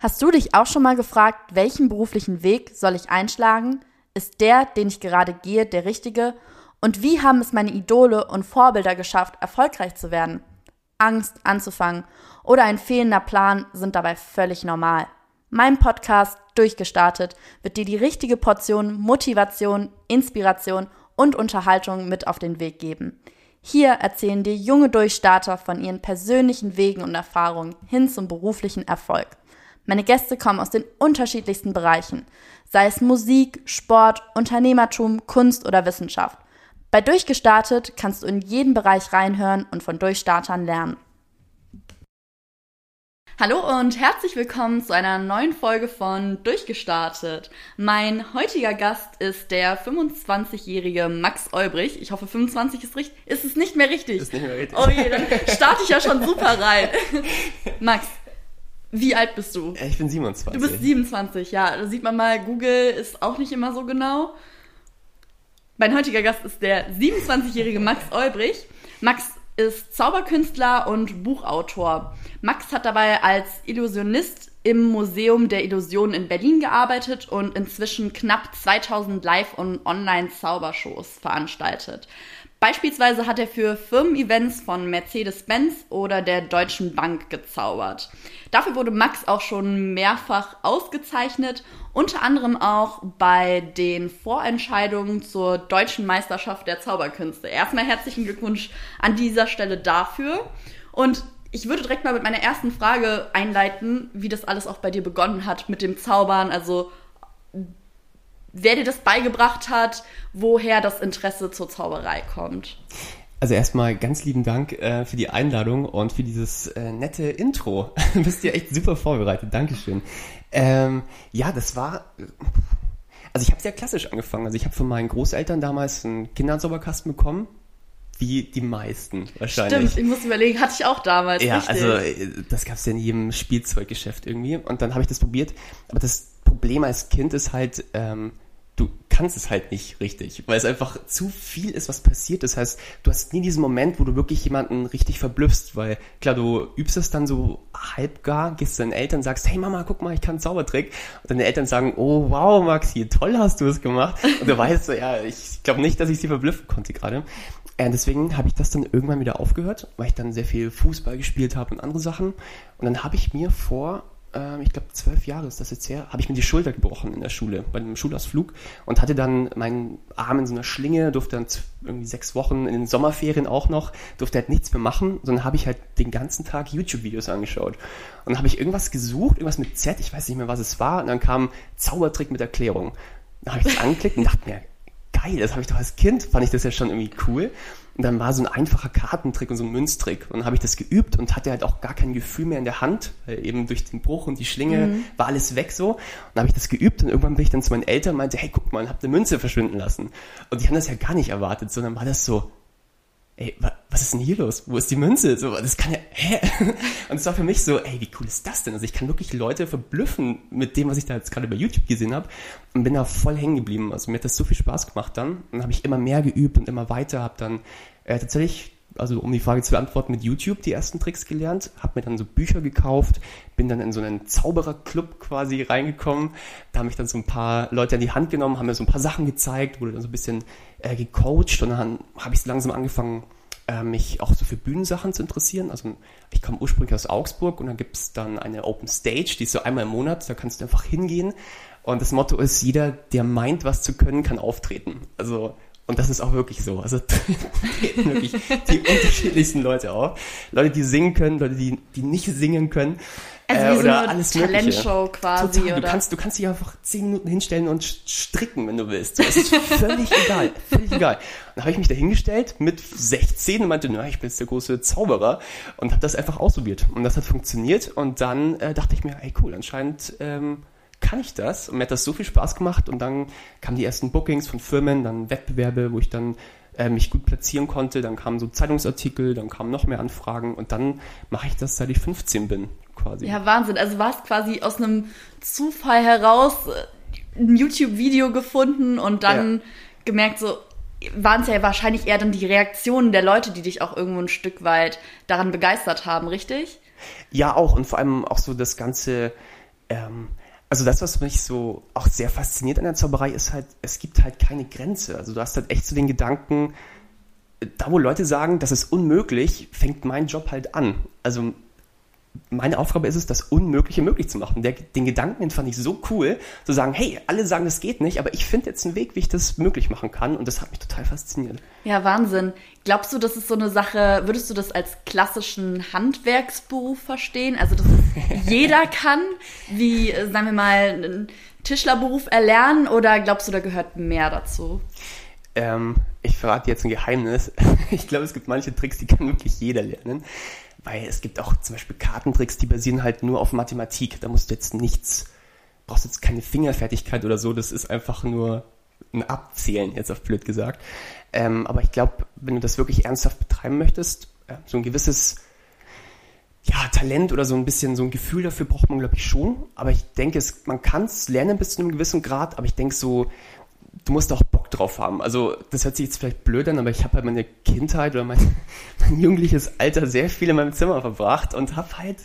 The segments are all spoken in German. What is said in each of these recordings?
Hast du dich auch schon mal gefragt, welchen beruflichen Weg soll ich einschlagen? Ist der, den ich gerade gehe, der richtige? Und wie haben es meine Idole und Vorbilder geschafft, erfolgreich zu werden? Angst anzufangen oder ein fehlender Plan sind dabei völlig normal. Mein Podcast Durchgestartet wird dir die richtige Portion Motivation, Inspiration und Unterhaltung mit auf den Weg geben. Hier erzählen dir junge Durchstarter von ihren persönlichen Wegen und Erfahrungen hin zum beruflichen Erfolg. Meine Gäste kommen aus den unterschiedlichsten Bereichen, sei es Musik, Sport, Unternehmertum, Kunst oder Wissenschaft. Bei Durchgestartet kannst du in jeden Bereich reinhören und von Durchstartern lernen. Hallo und herzlich willkommen zu einer neuen Folge von Durchgestartet. Mein heutiger Gast ist der 25-jährige Max Olbrich. Ich hoffe, 25 ist richtig. Ist es nicht mehr richtig? Ist nicht mehr richtig. Oh je, dann starte ich ja schon super rein. Max, wie alt bist du? Ich bin 27. Du bist 27, ja. Da sieht man mal, Google ist auch nicht immer so genau. Mein heutiger Gast ist der 27-jährige Max Olbrich. Max ist Zauberkünstler und Buchautor. Max hat dabei als Illusionist im Museum der Illusionen in Berlin gearbeitet und inzwischen knapp 2000 Live- und Online-Zaubershows veranstaltet. Beispielsweise hat er für Firmen-Events von Mercedes-Benz oder der Deutschen Bank gezaubert. Dafür wurde Max auch schon mehrfach ausgezeichnet, unter anderem auch bei den Vorentscheidungen zur deutschen Meisterschaft der Zauberkünste. Erstmal herzlichen Glückwunsch an dieser Stelle dafür. Und ich würde direkt mal mit meiner ersten Frage einleiten, wie das alles auch bei dir begonnen hat mit dem Zaubern. Also wer dir das beigebracht hat, woher das Interesse zur Zauberei kommt. Also erstmal ganz lieben Dank äh, für die Einladung und für dieses äh, nette Intro. du bist ja echt super vorbereitet. Dankeschön. Ähm, ja, das war. Also ich habe sehr klassisch angefangen. Also ich habe von meinen Großeltern damals einen Kinderzauberkasten bekommen. Wie die meisten wahrscheinlich. Stimmt, ich muss überlegen, hatte ich auch damals. Ja, richtig. also äh, das gab es ja in jedem Spielzeuggeschäft irgendwie. Und dann habe ich das probiert. Aber das Problem als Kind ist halt, ähm, kannst es halt nicht richtig, weil es einfach zu viel ist, was passiert. Das heißt, du hast nie diesen Moment, wo du wirklich jemanden richtig verblüffst, weil klar, du übst es dann so halbgar, gehst zu deinen Eltern, sagst, hey Mama, guck mal, ich kann einen Zaubertrick. Und deine Eltern sagen, oh wow, Maxi, toll hast du es gemacht. Und du weißt so, ja, ich glaube nicht, dass ich sie verblüffen konnte gerade. Und deswegen habe ich das dann irgendwann wieder aufgehört, weil ich dann sehr viel Fußball gespielt habe und andere Sachen. Und dann habe ich mir vor ähm, ich glaube zwölf Jahre ist das jetzt her, habe ich mir die Schulter gebrochen in der Schule, bei einem Schulausflug und hatte dann meinen Arm in so einer Schlinge, durfte dann irgendwie sechs Wochen in den Sommerferien auch noch, durfte halt nichts mehr machen, sondern habe ich halt den ganzen Tag YouTube-Videos angeschaut. Und dann habe ich irgendwas gesucht, irgendwas mit Z, ich weiß nicht mehr, was es war, und dann kam Zaubertrick mit Erklärung. Dann habe ich das angeklickt und dachte mir, geil, das habe ich doch als Kind, fand ich das ja schon irgendwie cool. Und dann war so ein einfacher Kartentrick und so ein Münztrick. Und dann habe ich das geübt und hatte halt auch gar kein Gefühl mehr in der Hand, weil eben durch den Bruch und die Schlinge mhm. war alles weg so. Und dann habe ich das geübt und irgendwann bin ich dann zu meinen Eltern und meinte, hey, guck mal, ich habe eine Münze verschwinden lassen. Und die haben das ja gar nicht erwartet, sondern war das so, ey, was ist denn hier los? Wo ist die Münze? So, das kann ja, hä? Und es war für mich so, ey, wie cool ist das denn? Also ich kann wirklich Leute verblüffen mit dem, was ich da jetzt gerade bei YouTube gesehen habe und bin da voll hängen geblieben. Also mir hat das so viel Spaß gemacht dann. Und dann habe ich immer mehr geübt und immer weiter, habe dann äh, tatsächlich also um die Frage zu beantworten, mit YouTube die ersten Tricks gelernt, habe mir dann so Bücher gekauft, bin dann in so einen Zaubererclub quasi reingekommen. Da haben mich dann so ein paar Leute an die Hand genommen, haben mir so ein paar Sachen gezeigt, wurde dann so ein bisschen äh, gecoacht und dann habe ich langsam angefangen, äh, mich auch so für Bühnensachen zu interessieren. Also ich komme ursprünglich aus Augsburg und da gibt es dann eine Open Stage, die ist so einmal im Monat, da kannst du einfach hingehen. Und das Motto ist, jeder, der meint, was zu können, kann auftreten. Also und das ist auch wirklich so. Also treten wirklich die unterschiedlichsten Leute auf. Leute, die singen können, Leute, die, die nicht singen können. Also äh, wie so oder eine alles Talentshow quasi, Total. oder? Du kannst, du kannst dich einfach zehn Minuten hinstellen und stricken, wenn du willst. Das ist völlig egal. Völlig egal. Und dann habe ich mich da hingestellt mit 16 und meinte, na, ich bin jetzt der große Zauberer und habe das einfach ausprobiert. Und das hat funktioniert. Und dann äh, dachte ich mir, hey cool, anscheinend ähm, kann ich das? Und mir hat das so viel Spaß gemacht und dann kamen die ersten Bookings von Firmen, dann Wettbewerbe, wo ich dann äh, mich gut platzieren konnte, dann kamen so Zeitungsartikel, dann kamen noch mehr Anfragen und dann mache ich das, seit ich 15 bin, quasi. Ja, Wahnsinn. Also war es quasi aus einem Zufall heraus äh, ein YouTube-Video gefunden und dann ja. gemerkt, so waren es ja wahrscheinlich eher dann die Reaktionen der Leute, die dich auch irgendwo ein Stück weit daran begeistert haben, richtig? Ja, auch und vor allem auch so das ganze Ähm, also das, was mich so auch sehr fasziniert an der Zauberei, ist halt, es gibt halt keine Grenze. Also du hast halt echt so den Gedanken, da wo Leute sagen, das ist unmöglich, fängt mein Job halt an. Also meine Aufgabe ist es, das Unmögliche möglich zu machen. Der, den Gedanken, den fand ich so cool, zu sagen, hey, alle sagen, das geht nicht, aber ich finde jetzt einen Weg, wie ich das möglich machen kann und das hat mich total fasziniert. Ja, Wahnsinn. Glaubst du, das ist so eine Sache, würdest du das als klassischen Handwerksberuf verstehen? Also, dass jeder kann, wie, sagen wir mal, einen Tischlerberuf erlernen oder glaubst du, da gehört mehr dazu? Ähm, ich verrate jetzt ein Geheimnis. Ich glaube, es gibt manche Tricks, die kann wirklich jeder lernen. Weil es gibt auch zum Beispiel Kartentricks, die basieren halt nur auf Mathematik. Da musst du jetzt nichts, brauchst jetzt keine Fingerfertigkeit oder so. Das ist einfach nur ein Abzählen, jetzt auf blöd gesagt. Ähm, aber ich glaube, wenn du das wirklich ernsthaft betreiben möchtest, äh, so ein gewisses ja, Talent oder so ein bisschen so ein Gefühl dafür braucht man, glaube ich, schon. Aber ich denke, man kann es lernen bis zu einem gewissen Grad, aber ich denke so, du musst auch Bock drauf haben. Also das hört sich jetzt vielleicht blöd an, aber ich habe halt meine Kindheit oder mein, mein jugendliches Alter sehr viel in meinem Zimmer verbracht und habe halt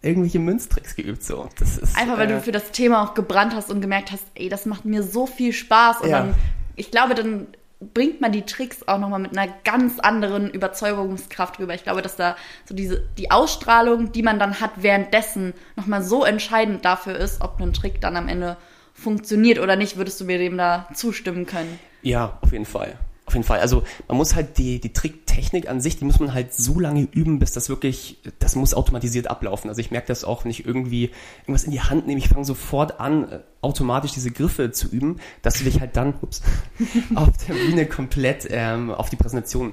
irgendwelche Münztricks geübt. So. Das ist, Einfach weil äh, du für das Thema auch gebrannt hast und gemerkt hast, ey, das macht mir so viel Spaß. Und ja. dann, ich glaube, dann bringt man die Tricks auch nochmal mit einer ganz anderen Überzeugungskraft rüber. Ich glaube, dass da so diese, die Ausstrahlung, die man dann hat währenddessen, nochmal so entscheidend dafür ist, ob ein Trick dann am Ende funktioniert oder nicht. Würdest du mir dem da zustimmen können? Ja, auf jeden Fall. Auf jeden Fall. Also man muss halt die, die Tricktechnik an sich, die muss man halt so lange üben, bis das wirklich, das muss automatisiert ablaufen. Also ich merke das auch, wenn ich irgendwie irgendwas in die Hand nehme, ich fange sofort an, äh, automatisch diese Griffe zu üben, dass du dich halt dann ups, auf der Bühne komplett ähm, auf die Präsentation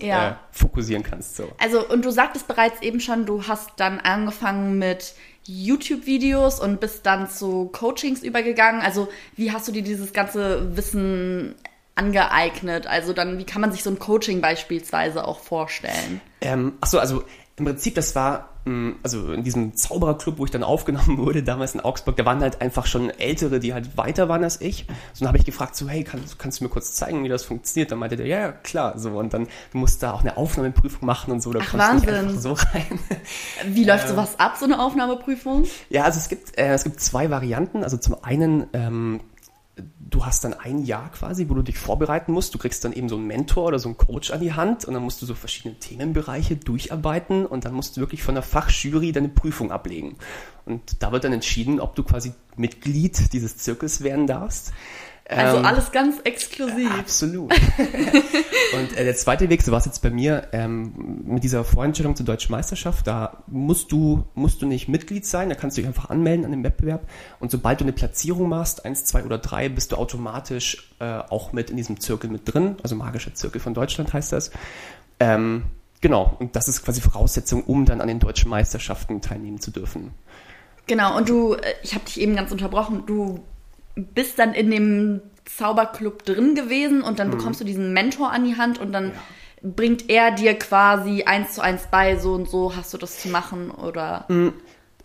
ja. äh, fokussieren kannst. So. Also, und du sagtest bereits eben schon, du hast dann angefangen mit YouTube-Videos und bist dann zu Coachings übergegangen. Also, wie hast du dir dieses ganze Wissen angeeignet? Also dann, wie kann man sich so ein Coaching beispielsweise auch vorstellen? Ähm, achso, also im Prinzip, das war, mm, also in diesem Zaubererclub, wo ich dann aufgenommen wurde, damals in Augsburg, da waren halt einfach schon Ältere, die halt weiter waren als ich. So, dann habe ich gefragt, so, hey, kannst, kannst du mir kurz zeigen, wie das funktioniert? Dann meinte der, ja, ja, klar, so. Und dann, du musst da auch eine Aufnahmeprüfung machen und so, da Ach, kommst du nicht so rein. Wie läuft ähm, sowas ab, so eine Aufnahmeprüfung? Ja, also es gibt, äh, es gibt zwei Varianten. Also zum einen, ähm, du hast dann ein Jahr quasi, wo du dich vorbereiten musst. Du kriegst dann eben so einen Mentor oder so einen Coach an die Hand und dann musst du so verschiedene Themenbereiche durcharbeiten und dann musst du wirklich von der Fachjury deine Prüfung ablegen. Und da wird dann entschieden, ob du quasi Mitglied dieses Zirkels werden darfst. Also ähm, alles ganz exklusiv. Absolut. und äh, der zweite Weg, so war es jetzt bei mir, ähm, mit dieser Vorentscheidung zur deutschen Meisterschaft, da musst du, musst du nicht Mitglied sein, da kannst du dich einfach anmelden an dem Wettbewerb. Und sobald du eine Platzierung machst, eins, zwei oder drei, bist du automatisch äh, auch mit in diesem Zirkel mit drin. Also magischer Zirkel von Deutschland heißt das. Ähm, genau, und das ist quasi Voraussetzung, um dann an den deutschen Meisterschaften teilnehmen zu dürfen. Genau, und du, äh, ich habe dich eben ganz unterbrochen, du bist dann in dem Zauberclub drin gewesen und dann mhm. bekommst du diesen Mentor an die Hand und dann ja. bringt er dir quasi eins zu eins bei, so und so hast du das zu machen oder. Mhm.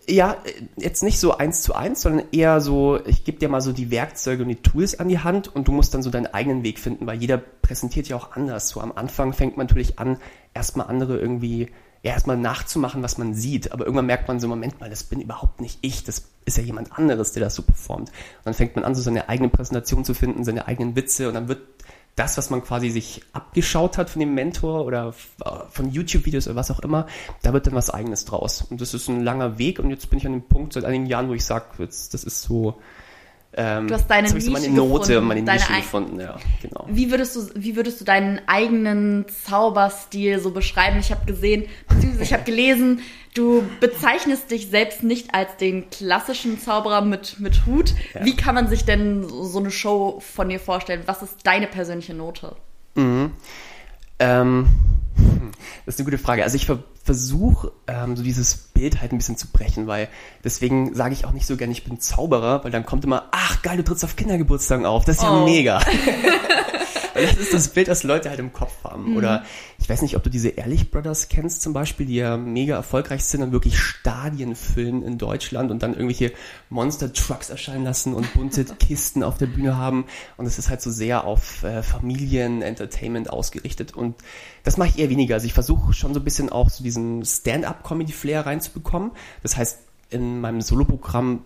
Ja, jetzt nicht so eins zu eins, sondern eher so, ich gebe dir mal so die Werkzeuge und die Tools an die Hand und du musst dann so deinen eigenen Weg finden, weil jeder präsentiert ja auch anders. So am Anfang fängt man natürlich an, erstmal andere irgendwie ja, erstmal nachzumachen, was man sieht. Aber irgendwann merkt man so, Moment mal, das bin überhaupt nicht ich, das ist ja jemand anderes, der das so performt. Und dann fängt man an, so seine eigene Präsentation zu finden, seine eigenen Witze und dann wird das, was man quasi sich abgeschaut hat von dem Mentor oder von YouTube-Videos oder was auch immer, da wird dann was eigenes draus. Und das ist ein langer Weg und jetzt bin ich an dem Punkt seit einigen Jahren, wo ich sage, das ist so, ähm, du hast deine Nische so meine Note, gefunden, meine Nische gefunden, ja, genau. Wie würdest du, wie würdest du deinen eigenen Zauberstil so beschreiben? Ich habe gesehen, beziehungsweise ich habe gelesen, du bezeichnest dich selbst nicht als den klassischen Zauberer mit, mit Hut. Ja. Wie kann man sich denn so eine Show von dir vorstellen? Was ist deine persönliche Note? Mhm. Ähm, das ist eine gute Frage. Also ich ver versuche, ähm, so dieses Bild halt ein bisschen zu brechen, weil deswegen sage ich auch nicht so gerne, ich bin Zauberer, weil dann kommt immer, ach geil, du trittst auf Kindergeburtstagen auf. Das ist ja oh. mega. das ist das Bild, das Leute halt im Kopf haben. Mhm. Oder ich weiß nicht, ob du diese Ehrlich Brothers kennst zum Beispiel, die ja mega erfolgreich sind und wirklich Stadien füllen in Deutschland und dann irgendwelche Monster Trucks erscheinen lassen und bunte Kisten auf der Bühne haben. Und es ist halt so sehr auf äh, Familien-Entertainment ausgerichtet. Und das mache ich eher weniger. Also ich versuche schon so ein bisschen auch so diesen Stand-up-Comedy-Flair reinzubekommen. Das heißt, in meinem Soloprogramm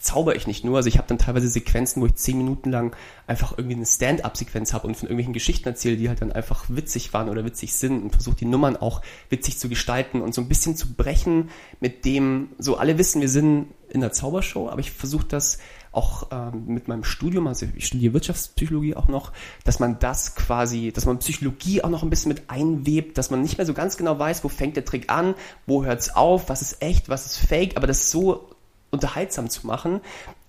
zauber ich nicht nur. Also ich habe dann teilweise Sequenzen, wo ich zehn Minuten lang einfach irgendwie eine Stand-up-Sequenz habe und von irgendwelchen Geschichten erzähle, die halt dann einfach witzig waren oder witzig sind und versuche die Nummern auch witzig zu gestalten und so ein bisschen zu brechen mit dem, so alle wissen, wir sind in der Zaubershow, aber ich versuche das auch ähm, mit meinem Studium, also ich studiere Wirtschaftspsychologie auch noch, dass man das quasi, dass man Psychologie auch noch ein bisschen mit einwebt, dass man nicht mehr so ganz genau weiß, wo fängt der Trick an, wo hört's auf, was ist echt, was ist fake, aber das so unterhaltsam zu machen,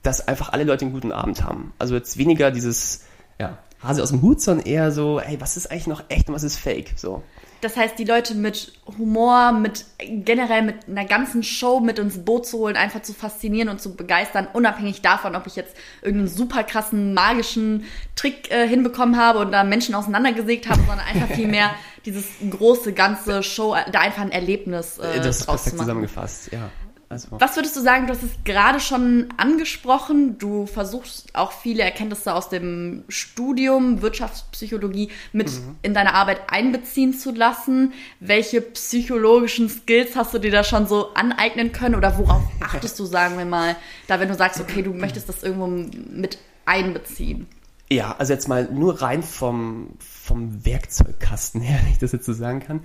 dass einfach alle Leute einen guten Abend haben. Also jetzt weniger dieses, ja, Hase aus dem Hut, sondern eher so, ey, was ist eigentlich noch echt und was ist fake, so. Das heißt, die Leute mit Humor, mit generell mit einer ganzen Show mit ins Boot zu holen, einfach zu faszinieren und zu begeistern, unabhängig davon, ob ich jetzt irgendeinen super krassen magischen Trick äh, hinbekommen habe und da Menschen auseinandergesägt habe, sondern einfach viel mehr dieses große ganze Show, da einfach ein Erlebnis äh, das ist perfekt zusammengefasst, ja. Also. Was würdest du sagen, du hast es gerade schon angesprochen, du versuchst auch viele Erkenntnisse aus dem Studium Wirtschaftspsychologie mit mhm. in deine Arbeit einbeziehen zu lassen. Welche psychologischen Skills hast du dir da schon so aneignen können oder worauf achtest du, sagen wir mal, da wenn du sagst, okay, du möchtest das irgendwo mit einbeziehen? Ja, also jetzt mal nur rein vom, vom Werkzeugkasten her, wenn ich das jetzt so sagen kann.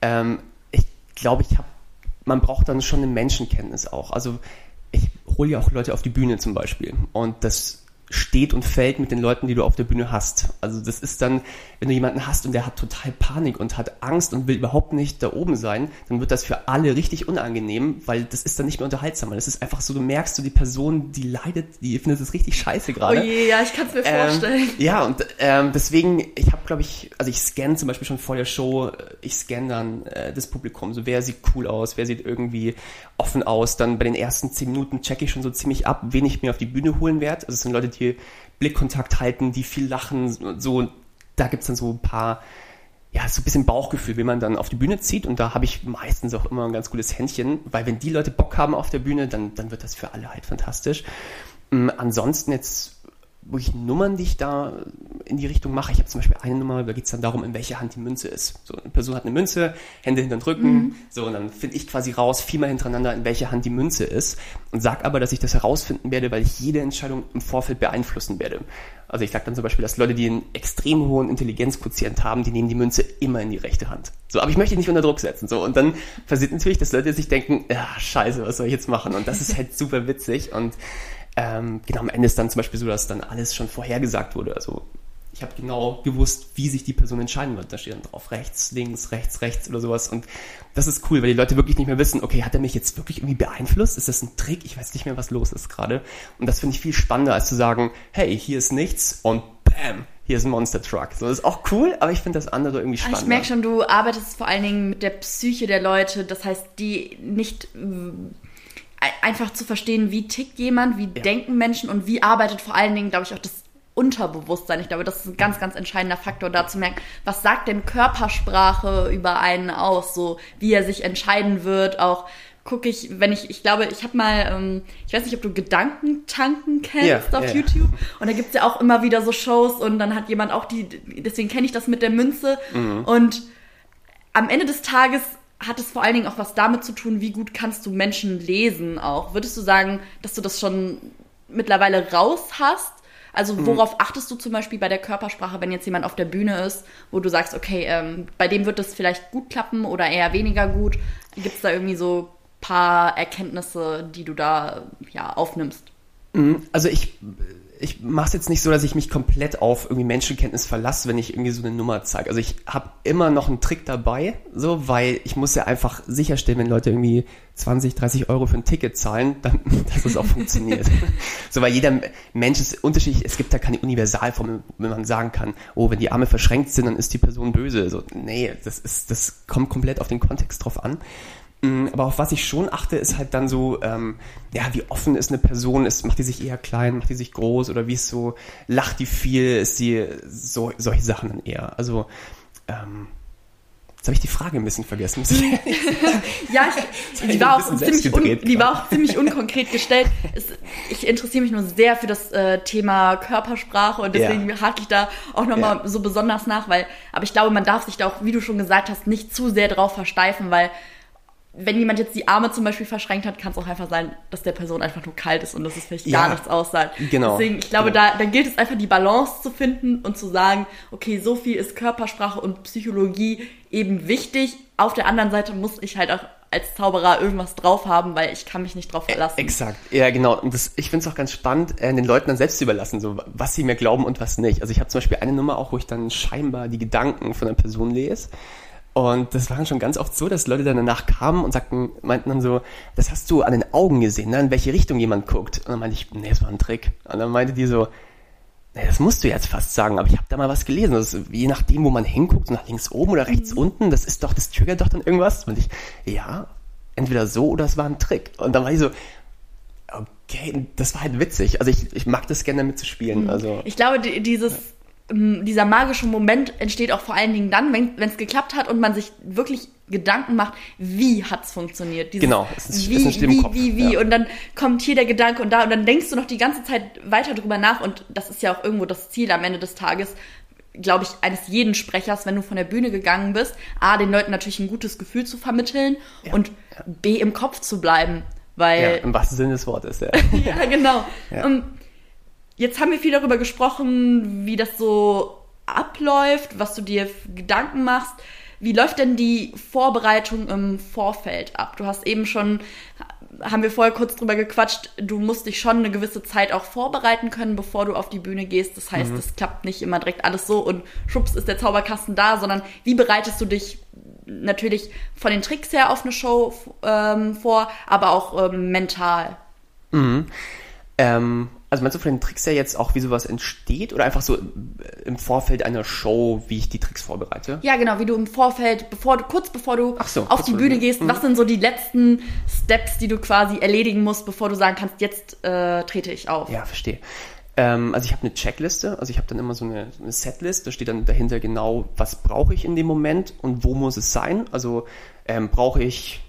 Ähm, ich glaube, ich habe man braucht dann schon eine Menschenkenntnis auch. Also ich hole ja auch Leute auf die Bühne zum Beispiel. Und das steht und fällt mit den Leuten, die du auf der Bühne hast. Also das ist dann, wenn du jemanden hast und der hat total Panik und hat Angst und will überhaupt nicht da oben sein, dann wird das für alle richtig unangenehm, weil das ist dann nicht mehr unterhaltsam. Das ist einfach so, du merkst so, die Person, die leidet, die findet es richtig scheiße gerade. Oh je, ja, ich kann es mir ähm, vorstellen. Ja, und ähm, deswegen, ich habe, glaube ich, also ich scanne zum Beispiel schon vor der Show, ich scanne dann äh, das Publikum, so wer sieht cool aus, wer sieht irgendwie offen aus. Dann bei den ersten zehn Minuten checke ich schon so ziemlich ab, wen ich mir auf die Bühne holen werde. Also es sind Leute, die Blickkontakt halten, die viel lachen, so, da gibt's dann so ein paar, ja, so ein bisschen Bauchgefühl, wie man dann auf die Bühne zieht. Und da habe ich meistens auch immer ein ganz gutes Händchen, weil wenn die Leute Bock haben auf der Bühne, dann, dann wird das für alle halt fantastisch. Ähm, ansonsten jetzt wirklich Nummern, die ich da in die Richtung mache. Ich habe zum Beispiel eine Nummer, da geht es dann darum, in welcher Hand die Münze ist. So, eine Person hat eine Münze, Hände hinter den Rücken, mhm. so, und dann finde ich quasi raus, viermal hintereinander, in welcher Hand die Münze ist. Und sag aber, dass ich das herausfinden werde, weil ich jede Entscheidung im Vorfeld beeinflussen werde. Also ich sage dann zum Beispiel, dass Leute, die einen extrem hohen Intelligenzquotient haben, die nehmen die Münze immer in die rechte Hand. So, aber ich möchte nicht unter Druck setzen. So, und dann passiert natürlich, dass Leute sich denken, ja, scheiße, was soll ich jetzt machen? Und das ist halt super witzig. Und ähm, genau, am Ende ist dann zum Beispiel so, dass dann alles schon vorhergesagt wurde. Also ich habe genau gewusst, wie sich die Person entscheiden wird. Da steht dann drauf rechts, links, rechts, rechts oder sowas. Und das ist cool, weil die Leute wirklich nicht mehr wissen, okay, hat er mich jetzt wirklich irgendwie beeinflusst? Ist das ein Trick? Ich weiß nicht mehr, was los ist gerade. Und das finde ich viel spannender, als zu sagen, hey, hier ist nichts und bam, hier ist ein Monster Truck. So, das ist auch cool, aber ich finde das andere irgendwie spannender. Ich merke schon, du arbeitest vor allen Dingen mit der Psyche der Leute. Das heißt, die nicht einfach zu verstehen, wie tickt jemand, wie ja. denken Menschen und wie arbeitet vor allen Dingen, glaube ich, auch das Unterbewusstsein. Ich glaube, das ist ein ganz, ganz entscheidender Faktor, da zu merken, was sagt denn Körpersprache über einen aus, so wie er sich entscheiden wird, auch gucke ich, wenn ich, ich glaube, ich habe mal, ähm, ich weiß nicht, ob du Gedankentanken kennst ja, auf ja. YouTube. Und da gibt es ja auch immer wieder so Shows und dann hat jemand auch die, deswegen kenne ich das mit der Münze. Mhm. Und am Ende des Tages hat es vor allen Dingen auch was damit zu tun, wie gut kannst du Menschen lesen auch. Würdest du sagen, dass du das schon mittlerweile raus hast? Also mhm. worauf mhm. achtest du zum Beispiel bei der Körpersprache, wenn jetzt jemand auf der Bühne ist, wo du sagst, okay, ähm, bei dem wird es vielleicht gut klappen oder eher weniger gut? Gibt es da irgendwie so paar Erkenntnisse, die du da ja aufnimmst? Mhm. Also ich ich mache es jetzt nicht so, dass ich mich komplett auf irgendwie Menschenkenntnis verlasse, wenn ich irgendwie so eine Nummer zeige. Also ich habe immer noch einen Trick dabei, so, weil ich muss ja einfach sicherstellen, wenn Leute irgendwie 20, 30 Euro für ein Ticket zahlen, dann, dass es auch funktioniert. so, weil jeder Mensch ist unterschiedlich. Es gibt da keine Universalformel, wenn man sagen kann, oh, wenn die Arme verschränkt sind, dann ist die Person böse. So, nee, das ist, das kommt komplett auf den Kontext drauf an. Mm, aber auf was ich schon achte, ist halt dann so, ähm, ja, wie offen ist eine Person, ist, macht die sich eher klein, macht die sich groß oder wie ist so, lacht die viel, ist die, so, solche Sachen dann eher. Also, ähm, Jetzt habe ich die Frage ein bisschen vergessen. ja, ich, die, war auch ziemlich un, die war auch ziemlich unkonkret gestellt. Es, ich interessiere mich nur sehr für das äh, Thema Körpersprache und deswegen ja. hake ich da auch nochmal ja. so besonders nach, weil, aber ich glaube, man darf sich da auch, wie du schon gesagt hast, nicht zu sehr drauf versteifen, weil wenn jemand jetzt die Arme zum Beispiel verschränkt hat, kann es auch einfach sein, dass der Person einfach nur kalt ist und dass es vielleicht Ja, gar nichts aussagt. genau, Deswegen, ich glaube, genau. da, da gilt es einfach, die Balance zu finden und zu sagen, okay, so viel ist Körpersprache und Psychologie eben wichtig. Auf der anderen Seite muss ich halt auch als Zauberer irgendwas drauf haben, weil ich kann mich nicht drauf verlassen. Exakt, ja genau. Und das, ich finde es auch ganz spannend, äh, den Leuten dann selbst zu überlassen, so was sie mir glauben und was nicht. Also ich habe zum Beispiel eine Nummer auch, wo ich dann scheinbar die Gedanken von einer Person lese. Und das war dann schon ganz oft so, dass Leute dann danach kamen und sagten, meinten dann so, das hast du an den Augen gesehen, ne? in welche Richtung jemand guckt. Und dann meinte ich, nee, das war ein Trick. Und dann meinte die so, nee, das musst du jetzt fast sagen, aber ich habe da mal was gelesen. Das ist, je nachdem, wo man hinguckt, nach links oben oder rechts unten, das ist doch, das triggert doch dann irgendwas. Und ich, ja, entweder so oder es war ein Trick. Und dann war ich so, okay, das war halt witzig. Also ich, ich mag das gerne damit zu spielen. Also Ich glaube, die, dieses, dieser magische Moment entsteht auch vor allen Dingen dann, wenn es geklappt hat und man sich wirklich Gedanken macht, wie hat's funktioniert. Dieses Genau, es ist- wie, es im wie, Kopf, wie, wie. ja. Und dann kommt hier der Gedanke und da und dann denkst du noch die ganze Zeit weiter drüber nach und das ist ja auch irgendwo das Ziel am Ende des Tages, glaube ich, eines jeden Sprechers, wenn du von der Bühne gegangen bist, A, den Leuten natürlich ein gutes Gefühl zu vermitteln und B, im Kopf zu bleiben. ja, Weil im wahrsten Sinne des Wortes, ja. ja, genau. Ja. Und jetzt haben wir viel darüber gesprochen, wie das so abläuft, was du dir Gedanken machst. Wie läuft denn die Vorbereitung im Vorfeld ab? Du hast eben schon, haben wir vorher kurz drüber gequatscht, du musst dich schon eine gewisse Zeit auch vorbereiten können, bevor du auf die Bühne gehst. Das heißt, es klappt nicht immer direkt alles so und schubs ist der Zauberkasten da, sondern wie bereitest du dich natürlich von den Tricks her auf eine Show ähm, vor, aber auch ähm, mental? Ähm, also meinst du von den Tricks her jetzt auch, wie sowas entsteht oder einfach so äh, im Vorfeld einer Show, wie ich die Tricks vorbereite? Ja, genau, wie du im Vorfeld, bevor du, kurz bevor du so, auf die Bühne gehst, Mhm. was sind so die letzten Steps, die du quasi erledigen musst, bevor du sagen kannst, jetzt äh, trete ich auf? Ja, verstehe. Ähm, also ich habe eine Checkliste, also ich habe dann immer so eine, so eine Setlist, da steht dann dahinter genau, was brauche ich in dem Moment und wo muss es sein. Also ähm, brauche ich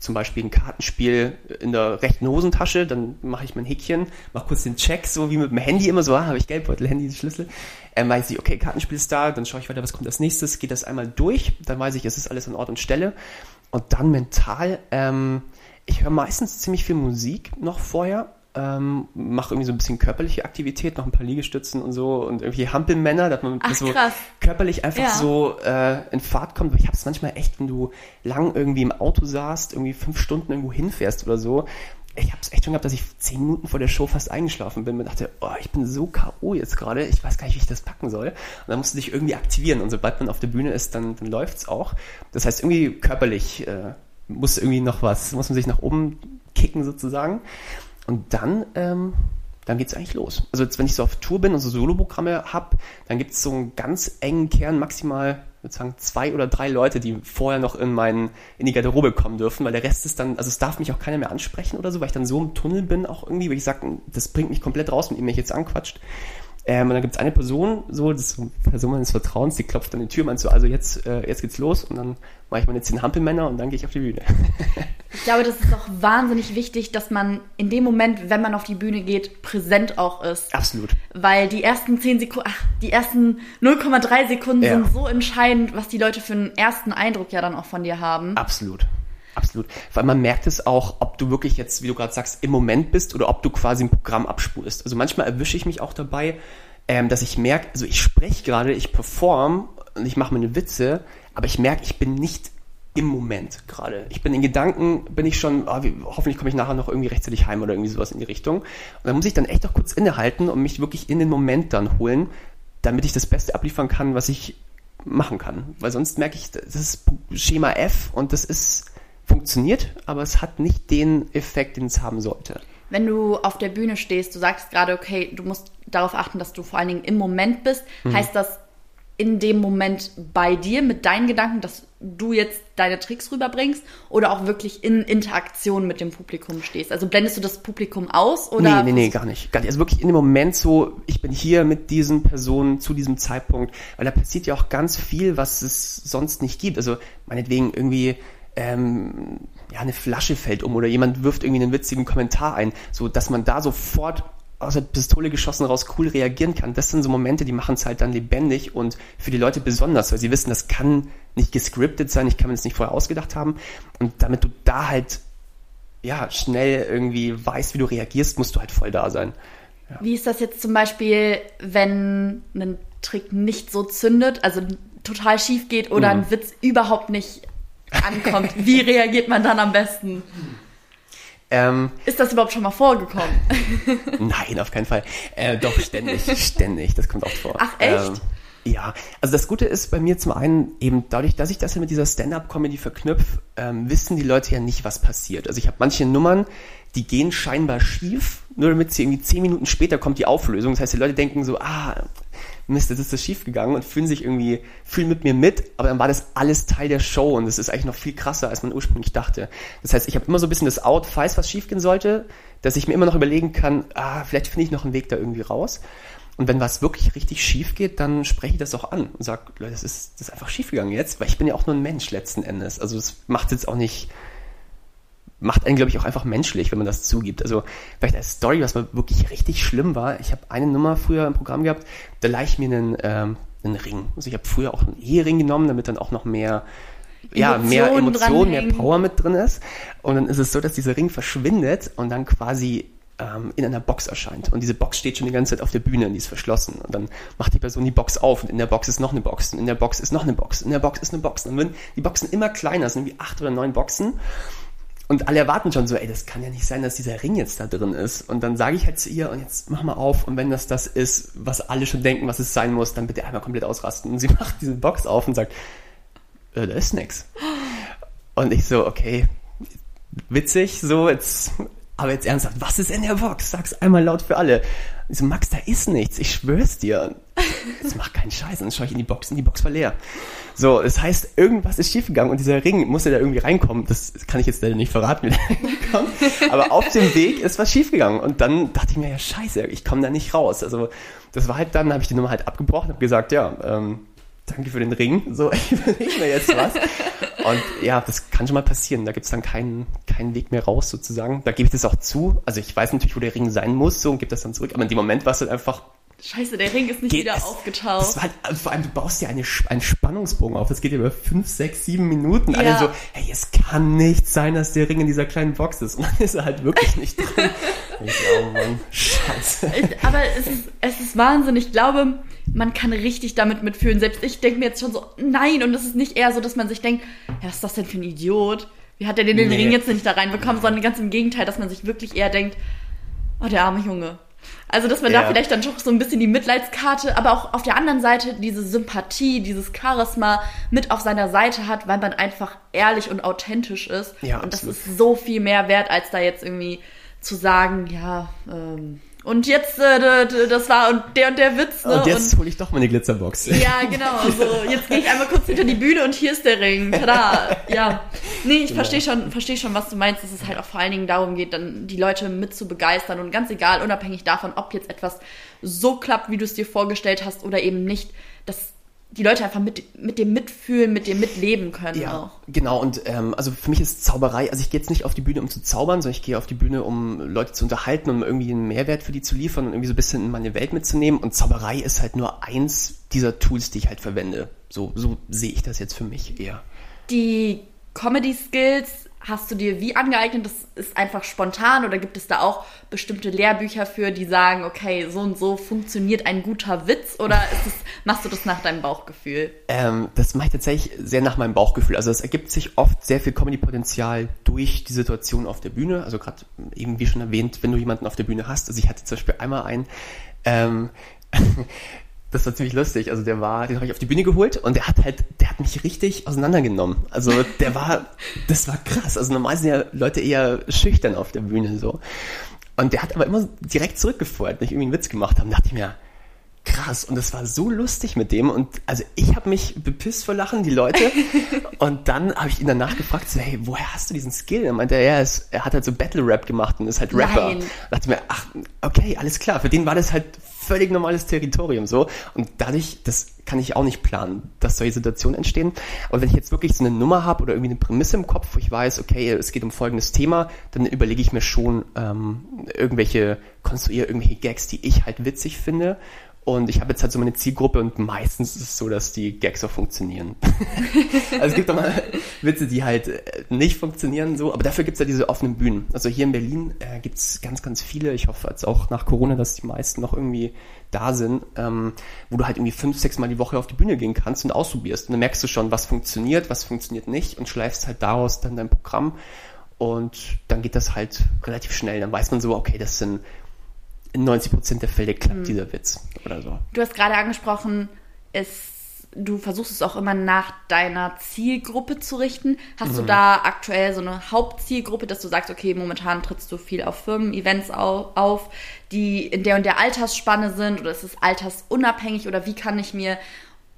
zum Beispiel ein Kartenspiel in der rechten Hosentasche, dann mache ich mein Häkchen, mache kurz den Check, so wie mit dem Handy immer so, ah, habe ich Geldbeutel, Handy, Schlüssel. Ähm, weiß ich, okay, Kartenspiel ist da, dann schaue ich weiter, was kommt als nächstes, geht das einmal durch, dann weiß ich, es ist alles an Ort und Stelle. Und dann mental, ähm, ich höre meistens ziemlich viel Musik noch vorher, ähm, mache irgendwie so ein bisschen körperliche Aktivität, noch ein paar Liegestützen und so und irgendwie Hampelmänner, dass man Ach, so krass. körperlich einfach Ja. so äh, in Fahrt kommt. Ich habe es manchmal echt, wenn du lang irgendwie im Auto saßt, irgendwie fünf Stunden irgendwo hinfährst oder so. Ich habe es echt schon gehabt, dass ich zehn Minuten vor der Show fast eingeschlafen bin und dachte, oh, ich bin so K.O. jetzt gerade, ich weiß gar nicht, wie ich das packen soll. Und dann musst du dich irgendwie aktivieren und sobald man auf der Bühne ist, dann, dann läuft's auch. Das heißt, irgendwie körperlich äh, muss irgendwie noch was, muss man sich nach oben kicken sozusagen. Und dann, ähm, dann geht's eigentlich los. Also jetzt, wenn ich so auf Tour bin und so Soloprogramme hab, dann gibt's so einen ganz engen Kern, maximal, ich würde sagen, zwei oder drei Leute, die vorher noch in meinen, in die Garderobe kommen dürfen, weil der Rest ist dann, also es darf mich auch keiner mehr ansprechen oder so, weil ich dann so im Tunnel bin auch irgendwie, weil ich sage, das bringt mich komplett raus, mit ihm mich jetzt anquatscht. Ähm, und dann gibt's eine Person, so, das ist eine Person meines Vertrauens, die klopft an die Tür, meint so, also jetzt, äh, jetzt geht's los und dann mache ich meine zehn Hampelmänner und dann gehe ich auf die Bühne. Ich glaube, das ist auch wahnsinnig wichtig, dass man in dem Moment, wenn man auf die Bühne geht, präsent auch ist. Absolut. Weil die ersten 10 Sekunden, ach, die ersten 0,3 Sekunden Ja. sind so entscheidend, was die Leute für einen ersten Eindruck ja dann auch von dir haben. Absolut. Absolut. Weil man merkt es auch, ob du wirklich jetzt, wie du gerade sagst, im Moment bist oder ob du quasi ein Programm abspulst. Also manchmal erwische ich mich auch dabei, ähm, dass ich merke, also ich spreche gerade, ich perform und ich mache meine Witze, aber ich merke, ich bin nicht im Moment gerade. Ich bin in Gedanken, bin ich schon, ah, wie, hoffentlich komme ich nachher noch irgendwie rechtzeitig heim oder irgendwie sowas in die Richtung. Und dann muss ich dann echt auch kurz innehalten und mich wirklich in den Moment dann holen, damit ich das Beste abliefern kann, was ich machen kann. Weil sonst merke ich, das ist Schema F und das ist funktioniert, aber es hat nicht den Effekt, den es haben sollte. Wenn du auf der Bühne stehst, du sagst gerade, okay, du musst darauf achten, dass du vor allen Dingen im Moment bist. Mhm. Heißt das in dem Moment bei dir mit deinen Gedanken, dass du jetzt deine Tricks rüberbringst oder auch wirklich in Interaktion mit dem Publikum stehst? Also blendest du das Publikum aus oder? nee, nee, nee, gar nicht. Gar nicht. Also wirklich in dem Moment so, ich bin hier mit diesen Personen zu diesem Zeitpunkt, weil da passiert ja auch ganz viel, was es sonst nicht gibt. Also meinetwegen irgendwie ähm, ja, eine Flasche fällt um oder jemand wirft irgendwie einen witzigen Kommentar ein, so dass man da sofort aus der Pistole geschossen raus cool reagieren kann. Das sind so Momente, die machen es halt dann lebendig und für die Leute besonders, weil sie wissen, das kann nicht gescriptet sein, ich kann mir das nicht vorher ausgedacht haben. Und damit du da halt ja schnell irgendwie weißt, wie du reagierst, musst du halt voll da sein. Ja. Wie ist das jetzt zum Beispiel, wenn ein Trick nicht so zündet, also total schief geht oder mhm. ein Witz überhaupt nicht ankommt? Wie reagiert man dann am besten? Ähm, ist das überhaupt schon mal vorgekommen? Nein, auf keinen Fall. Äh, doch, ständig, ständig. Das kommt oft vor. Ach, echt? Ähm, ja, also das Gute ist bei mir zum einen eben dadurch, dass ich das ja mit dieser Stand-up-Comedy verknüpfe, ähm, wissen die Leute ja nicht, was passiert. Also ich habe manche Nummern, die gehen scheinbar schief, nur damit sie irgendwie zehn Minuten später kommt die Auflösung. Das heißt, die Leute denken so, ah, Mist, jetzt ist das schief und fühlen sich irgendwie, fühlen mit mir mit, aber dann war das alles Teil der Show und das ist eigentlich noch viel krasser, als man ursprünglich dachte. Das heißt, ich habe immer so ein bisschen das Out, falls was schief gehen sollte, dass ich mir immer noch überlegen kann, ah, vielleicht finde ich noch einen Weg da irgendwie raus. Und wenn was wirklich richtig schief geht, dann spreche ich das auch an und sage, Leute, das ist, das ist einfach schief gegangen jetzt, weil ich bin ja auch nur ein Mensch letzten Endes. Also das macht jetzt auch nicht, macht einen, glaube ich, auch einfach menschlich, wenn man das zugibt. Also vielleicht als Story, was mal wirklich richtig schlimm war. Ich habe eine Nummer früher im Programm gehabt, da leih ich mir einen, ähm, einen Ring. Also ich habe früher auch einen Ehering genommen, damit dann auch noch mehr ja, mehr Emotion, mehr Power mit drin ist. Und dann ist es so, dass dieser Ring verschwindet und dann quasi ähm, in einer Box erscheint. Und diese Box steht schon die ganze Zeit auf der Bühne und die ist verschlossen. Und dann macht die Person die Box auf und in der Box ist noch eine Box und in der Box ist noch eine Box, in der Box ist eine Box. Und dann werden die Boxen immer kleiner, es sind irgendwie acht oder neun Boxen. Und alle erwarten schon so, ey, das kann ja nicht sein, dass dieser Ring jetzt da drin ist. Und dann sage ich halt zu ihr, und jetzt mach mal auf. Und wenn das das ist, was alle schon denken, was es sein muss, dann bitte einmal komplett ausrasten. Und sie macht diese Box auf und sagt, äh, da ist nix. Und ich so, okay, witzig, so, jetzt, aber jetzt ernsthaft, was ist in der Box? Sag's einmal laut für alle. Ich so, Max, da ist nichts, ich schwör's dir. Das macht keinen Scheiß. Und dann schaue ich in die Box und die Box war leer. So, das heißt, irgendwas ist schiefgegangen und dieser Ring musste da irgendwie reinkommen. Das kann ich jetzt leider nicht verraten, wie der reinkommt. Aber auf dem Weg ist was schiefgegangen. Und dann dachte ich mir, ja scheiße, ich komme da nicht raus. Also das war halt dann, habe ich die Nummer halt abgebrochen, habe gesagt, ja, ähm, danke für den Ring. So, ich überlege mir jetzt was. Und ja, das kann schon mal passieren. Da gibt es dann keinen, keinen Weg mehr raus sozusagen. Da gebe ich das auch zu. Also ich weiß natürlich, wo der Ring sein muss so, und gebe das dann zurück. Aber in dem Moment war es halt einfach Scheiße, der Ring ist nicht geht, wieder es, aufgetaucht. Halt, also vor allem, du baust ja eine, einen Spannungsbogen auf. Das geht ja über fünf, sechs, sieben Minuten. Ja. Alle so, hey, es kann nicht sein, dass der Ring in dieser kleinen Box ist. Und dann ist er halt wirklich nicht drin. ich glaube, Mann, scheiße. Aber es ist, es ist Wahnsinn. Ich glaube, man kann richtig damit mitfühlen. Selbst ich denke mir jetzt schon so, nein. Und es ist nicht eher so, dass man sich denkt, ja, was ist das denn für ein Idiot? Wie hat der den, nee. den Ring jetzt nicht da reinbekommen? Sondern ganz im Gegenteil, dass man sich wirklich eher denkt, oh, der arme Junge. Also, dass man ja. da vielleicht dann doch so ein bisschen die Mitleidskarte, aber auch auf der anderen Seite diese Sympathie, dieses Charisma mit auf seiner Seite hat, weil man einfach ehrlich und authentisch ist. Ja, und das ist so viel mehr wert, als da jetzt irgendwie zu sagen, ja, ähm, und jetzt, äh, das war und der und der Witz. Ne? Und jetzt hole ich doch meine Glitzerbox. Ja, genau. Also jetzt gehe ich einmal kurz hinter die Bühne und hier ist der Ring. Tada. Ja. Nee, ich genau. verstehe schon, verstehe schon, was du meinst, dass es halt auch vor allen Dingen darum geht, dann die Leute mit zu begeistern und ganz egal, unabhängig davon, ob jetzt etwas so klappt, wie du es dir vorgestellt hast oder eben nicht, dass die Leute einfach mit, mit dem mitfühlen, mit dem mitleben können ja, auch. Genau, und ähm, also für mich ist Zauberei, also ich gehe jetzt nicht auf die Bühne, um zu zaubern, sondern ich gehe auf die Bühne, um Leute zu unterhalten, um irgendwie einen Mehrwert für die zu liefern und irgendwie so ein bisschen in meine Welt mitzunehmen. Und Zauberei ist halt nur eins dieser Tools, die ich halt verwende. So, so sehe ich das jetzt für mich eher. Die Comedy Skills hast du dir wie angeeignet? Das ist einfach spontan oder gibt es da auch bestimmte Lehrbücher für, die sagen, okay, so und so funktioniert ein guter Witz oder das, machst du das nach deinem Bauchgefühl? Ähm, das mache ich tatsächlich sehr nach meinem Bauchgefühl. Also es ergibt sich oft sehr viel Comedy-Potenzial durch die Situation auf der Bühne. Also gerade eben wie schon erwähnt, wenn du jemanden auf der Bühne hast. Also ich hatte zum Beispiel einmal einen, ähm, das war ziemlich lustig. Also der war, den habe ich auf die Bühne geholt und der hat halt, der hat mich richtig auseinandergenommen. Also der war, das war krass. Also normal sind ja Leute eher schüchtern auf der Bühne so. Und der hat aber immer direkt zurückgefeuert, nicht irgendwie einen Witz gemacht haben. Da dachte ich mir, krass. Und das war so lustig mit dem. Und also ich habe mich bepisst vor Lachen, die Leute. und dann habe ich ihn danach gefragt, so, hey, woher hast du diesen Skill? Er meinte, er, ist, er hat halt so Battle Rap gemacht und ist halt Rapper. Nein. Da dachte ich mir, ach, okay, alles klar. Für den war das halt völlig normales Territorium so. Und dadurch, das kann ich auch nicht planen, dass solche Situationen entstehen. Aber wenn ich jetzt wirklich so eine Nummer habe oder irgendwie eine Prämisse im Kopf, wo ich weiß, okay, es geht um folgendes Thema, dann überlege ich mir schon ähm, irgendwelche, konstruiere irgendwelche Gags, die ich halt witzig finde und ich habe jetzt halt so meine Zielgruppe und meistens ist es so, dass die Gags auch funktionieren. also es gibt auch mal Witze, die halt äh, nicht funktionieren so, aber dafür gibt es ja diese offenen Bühnen. Also hier in Berlin äh, gibt es ganz, ganz viele. Ich hoffe jetzt auch nach Corona, dass die meisten noch irgendwie da sind, ähm, wo du halt irgendwie fünf, sechs Mal die Woche auf die Bühne gehen kannst und ausprobierst. Und dann merkst du schon, was funktioniert, was funktioniert nicht und schleifst halt daraus dann dein Programm. Und dann geht das halt relativ schnell. Dann weiß man so, okay, das sind in 90 Prozent der Fälle klappt mhm. dieser Witz oder so. Du hast gerade angesprochen, es, du versuchst es auch immer nach deiner Zielgruppe zu richten. Hast mhm. du da aktuell so eine Hauptzielgruppe, dass du sagst, okay, momentan trittst du viel auf Firmen-Events auf, auf, die in der und der Altersspanne sind oder ist es altersunabhängig oder wie kann ich mir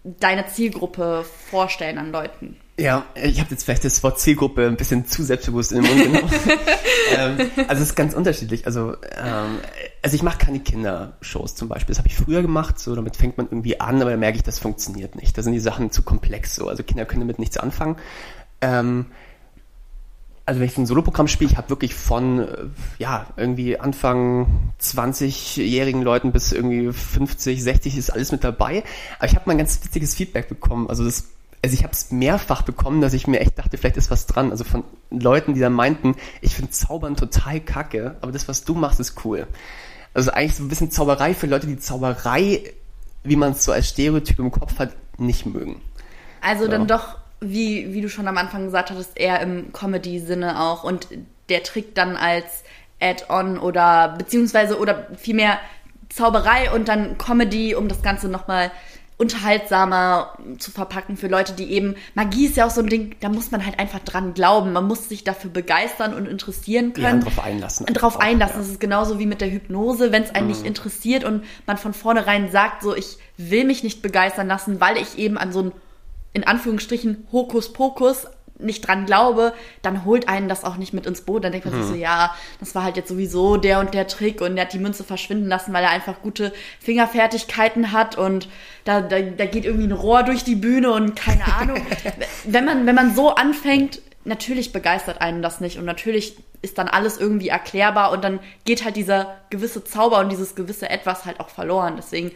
deine Zielgruppe vorstellen an Leuten? Ja, ich habe jetzt vielleicht das Wort Zielgruppe ein bisschen zu selbstbewusst in den Mund genommen. ähm, also es ist ganz unterschiedlich. Also, ähm, also ich mache keine Kindershows zum Beispiel. Das habe ich früher gemacht, so damit fängt man irgendwie an, aber da merke ich, das funktioniert nicht. Da sind die Sachen zu komplex so. Also Kinder können damit nichts anfangen. Ähm, also wenn ich ein Soloprogramm spiele, ich habe wirklich von äh, ja irgendwie Anfang 20-jährigen Leuten bis irgendwie 50, 60 ist alles mit dabei. Aber ich habe mal ein ganz witziges Feedback bekommen. Also das also ich habe es mehrfach bekommen, dass ich mir echt dachte, vielleicht ist was dran. Also von Leuten, die dann meinten, ich finde Zaubern total kacke, aber das, was du machst, ist cool. Also eigentlich so ein bisschen Zauberei für Leute, die Zauberei, wie man es so als Stereotyp im Kopf hat, nicht mögen. Also so. dann doch, wie, wie du schon am Anfang gesagt hattest, eher im Comedy-Sinne auch und der Trick dann als Add-on oder beziehungsweise oder vielmehr Zauberei und dann Comedy, um das Ganze nochmal mal unterhaltsamer zu verpacken für Leute, die eben, Magie ist ja auch so ein Ding, da muss man halt einfach dran glauben. Man muss sich dafür begeistern und interessieren können. Ja, drauf einlassen. Drauf einlassen. Ja. Das ist genauso wie mit der Hypnose. Wenn es einen mhm. nicht interessiert und man von vornherein sagt, so, ich will mich nicht begeistern lassen, weil ich eben an so ein, in Anführungsstrichen, Hokuspokus nicht dran glaube, dann holt einen das auch nicht mit ins Boot. Dann denkt man hm. sich so, mhm. ja, das war halt jetzt sowieso der und der Trick und der hat die Münze verschwinden lassen, weil er einfach gute Fingerfertigkeiten hat und da, da, da geht irgendwie ein Rohr durch die Bühne und keine Ahnung. wenn man, wenn man so anfängt, natürlich begeistert einen das nicht und natürlich ist dann alles irgendwie erklärbar und dann geht halt dieser gewisse Zauber und dieses gewisse Etwas halt auch verloren. Deswegen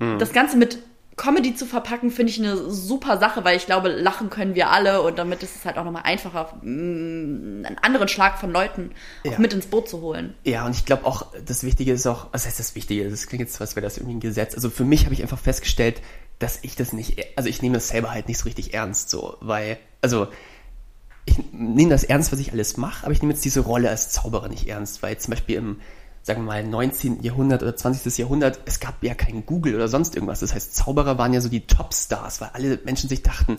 hm. das Ganze mit Comedy zu verpacken, finde ich eine super Sache, weil ich glaube, lachen können wir alle und damit ist es halt auch nochmal einfacher, mm, einen anderen Schlag von Leuten ja. mit ins Boot zu holen. Ja, und ich glaube auch, das Wichtige ist auch, was heißt das Wichtige? Das klingt jetzt, als wäre das irgendwie ein Gesetz. Also für mich habe ich einfach festgestellt, dass ich das nicht, also ich nehme das selber halt nicht so richtig ernst, so, weil, also ich nehme das ernst, was ich alles mache, aber ich nehme jetzt diese Rolle als Zauberer nicht ernst, weil zum Beispiel im sagen wir mal, 19. Jahrhundert oder 20. Jahrhundert, es gab ja kein Google oder sonst irgendwas. Das heißt, Zauberer waren ja so die Topstars, weil alle Menschen sich dachten,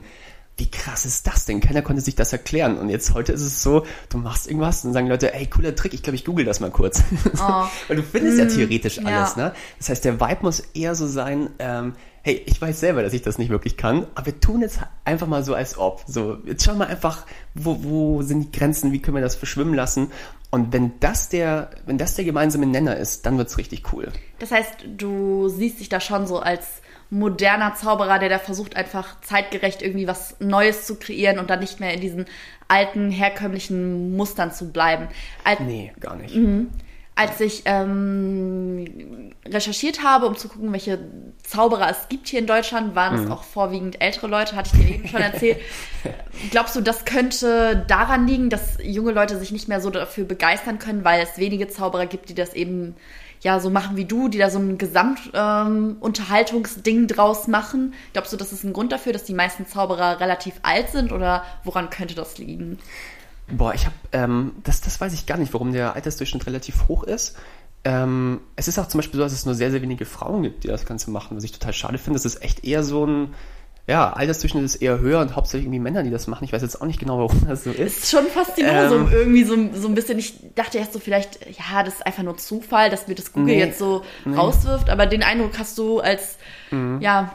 wie krass ist das denn? Keiner konnte sich das erklären. Und jetzt heute ist es so, du machst irgendwas und sagen Leute, ey, cooler Trick, ich glaube, ich google das mal kurz. Oh. Weil du findest mm, ja theoretisch alles, ja. ne? Das heißt, der Vibe muss eher so sein, ähm, hey, ich weiß selber, dass ich das nicht wirklich kann, aber wir tun jetzt einfach mal so, als ob. So, jetzt schauen wir einfach, wo, wo sind die Grenzen, wie können wir das verschwimmen lassen? Und wenn das der, wenn das der gemeinsame Nenner ist, dann wird's richtig cool. Das heißt, du siehst dich da schon so als moderner Zauberer, der da versucht, einfach zeitgerecht irgendwie was Neues zu kreieren und dann nicht mehr in diesen alten, herkömmlichen Mustern zu bleiben. Als, nee, gar nicht. Mhm als ich ähm, recherchiert habe, um zu gucken, welche Zauberer es gibt hier in Deutschland, waren mhm. es auch vorwiegend ältere Leute, hatte ich dir eben schon erzählt. Glaubst du, das könnte daran liegen, dass junge Leute sich nicht mehr so dafür begeistern können, weil es wenige Zauberer gibt, die das eben ja so machen wie du, die da so ein Gesamtunterhaltungsding ähm, draus machen? Glaubst du, das ist ein Grund dafür, dass die meisten Zauberer relativ alt sind oder woran könnte das liegen? Boah, ich habe, ähm, das, das weiß ich gar nicht, warum der Altersdurchschnitt relativ hoch ist. Ähm, es ist auch zum Beispiel so, dass es nur sehr, sehr wenige Frauen gibt, die das Ganze machen, was ich total schade finde. Es ist echt eher so ein, ja, Altersdurchschnitt ist eher höher und hauptsächlich irgendwie Männer, die das machen. Ich weiß jetzt auch nicht genau, warum das so ist. Ist schon Faszinosum ähm, irgendwie so, so ein bisschen. Ich dachte erst so vielleicht, ja, das ist einfach nur Zufall, dass mir das Google nee, jetzt so nee. rauswirft. Aber den Eindruck hast du als, mhm. ja,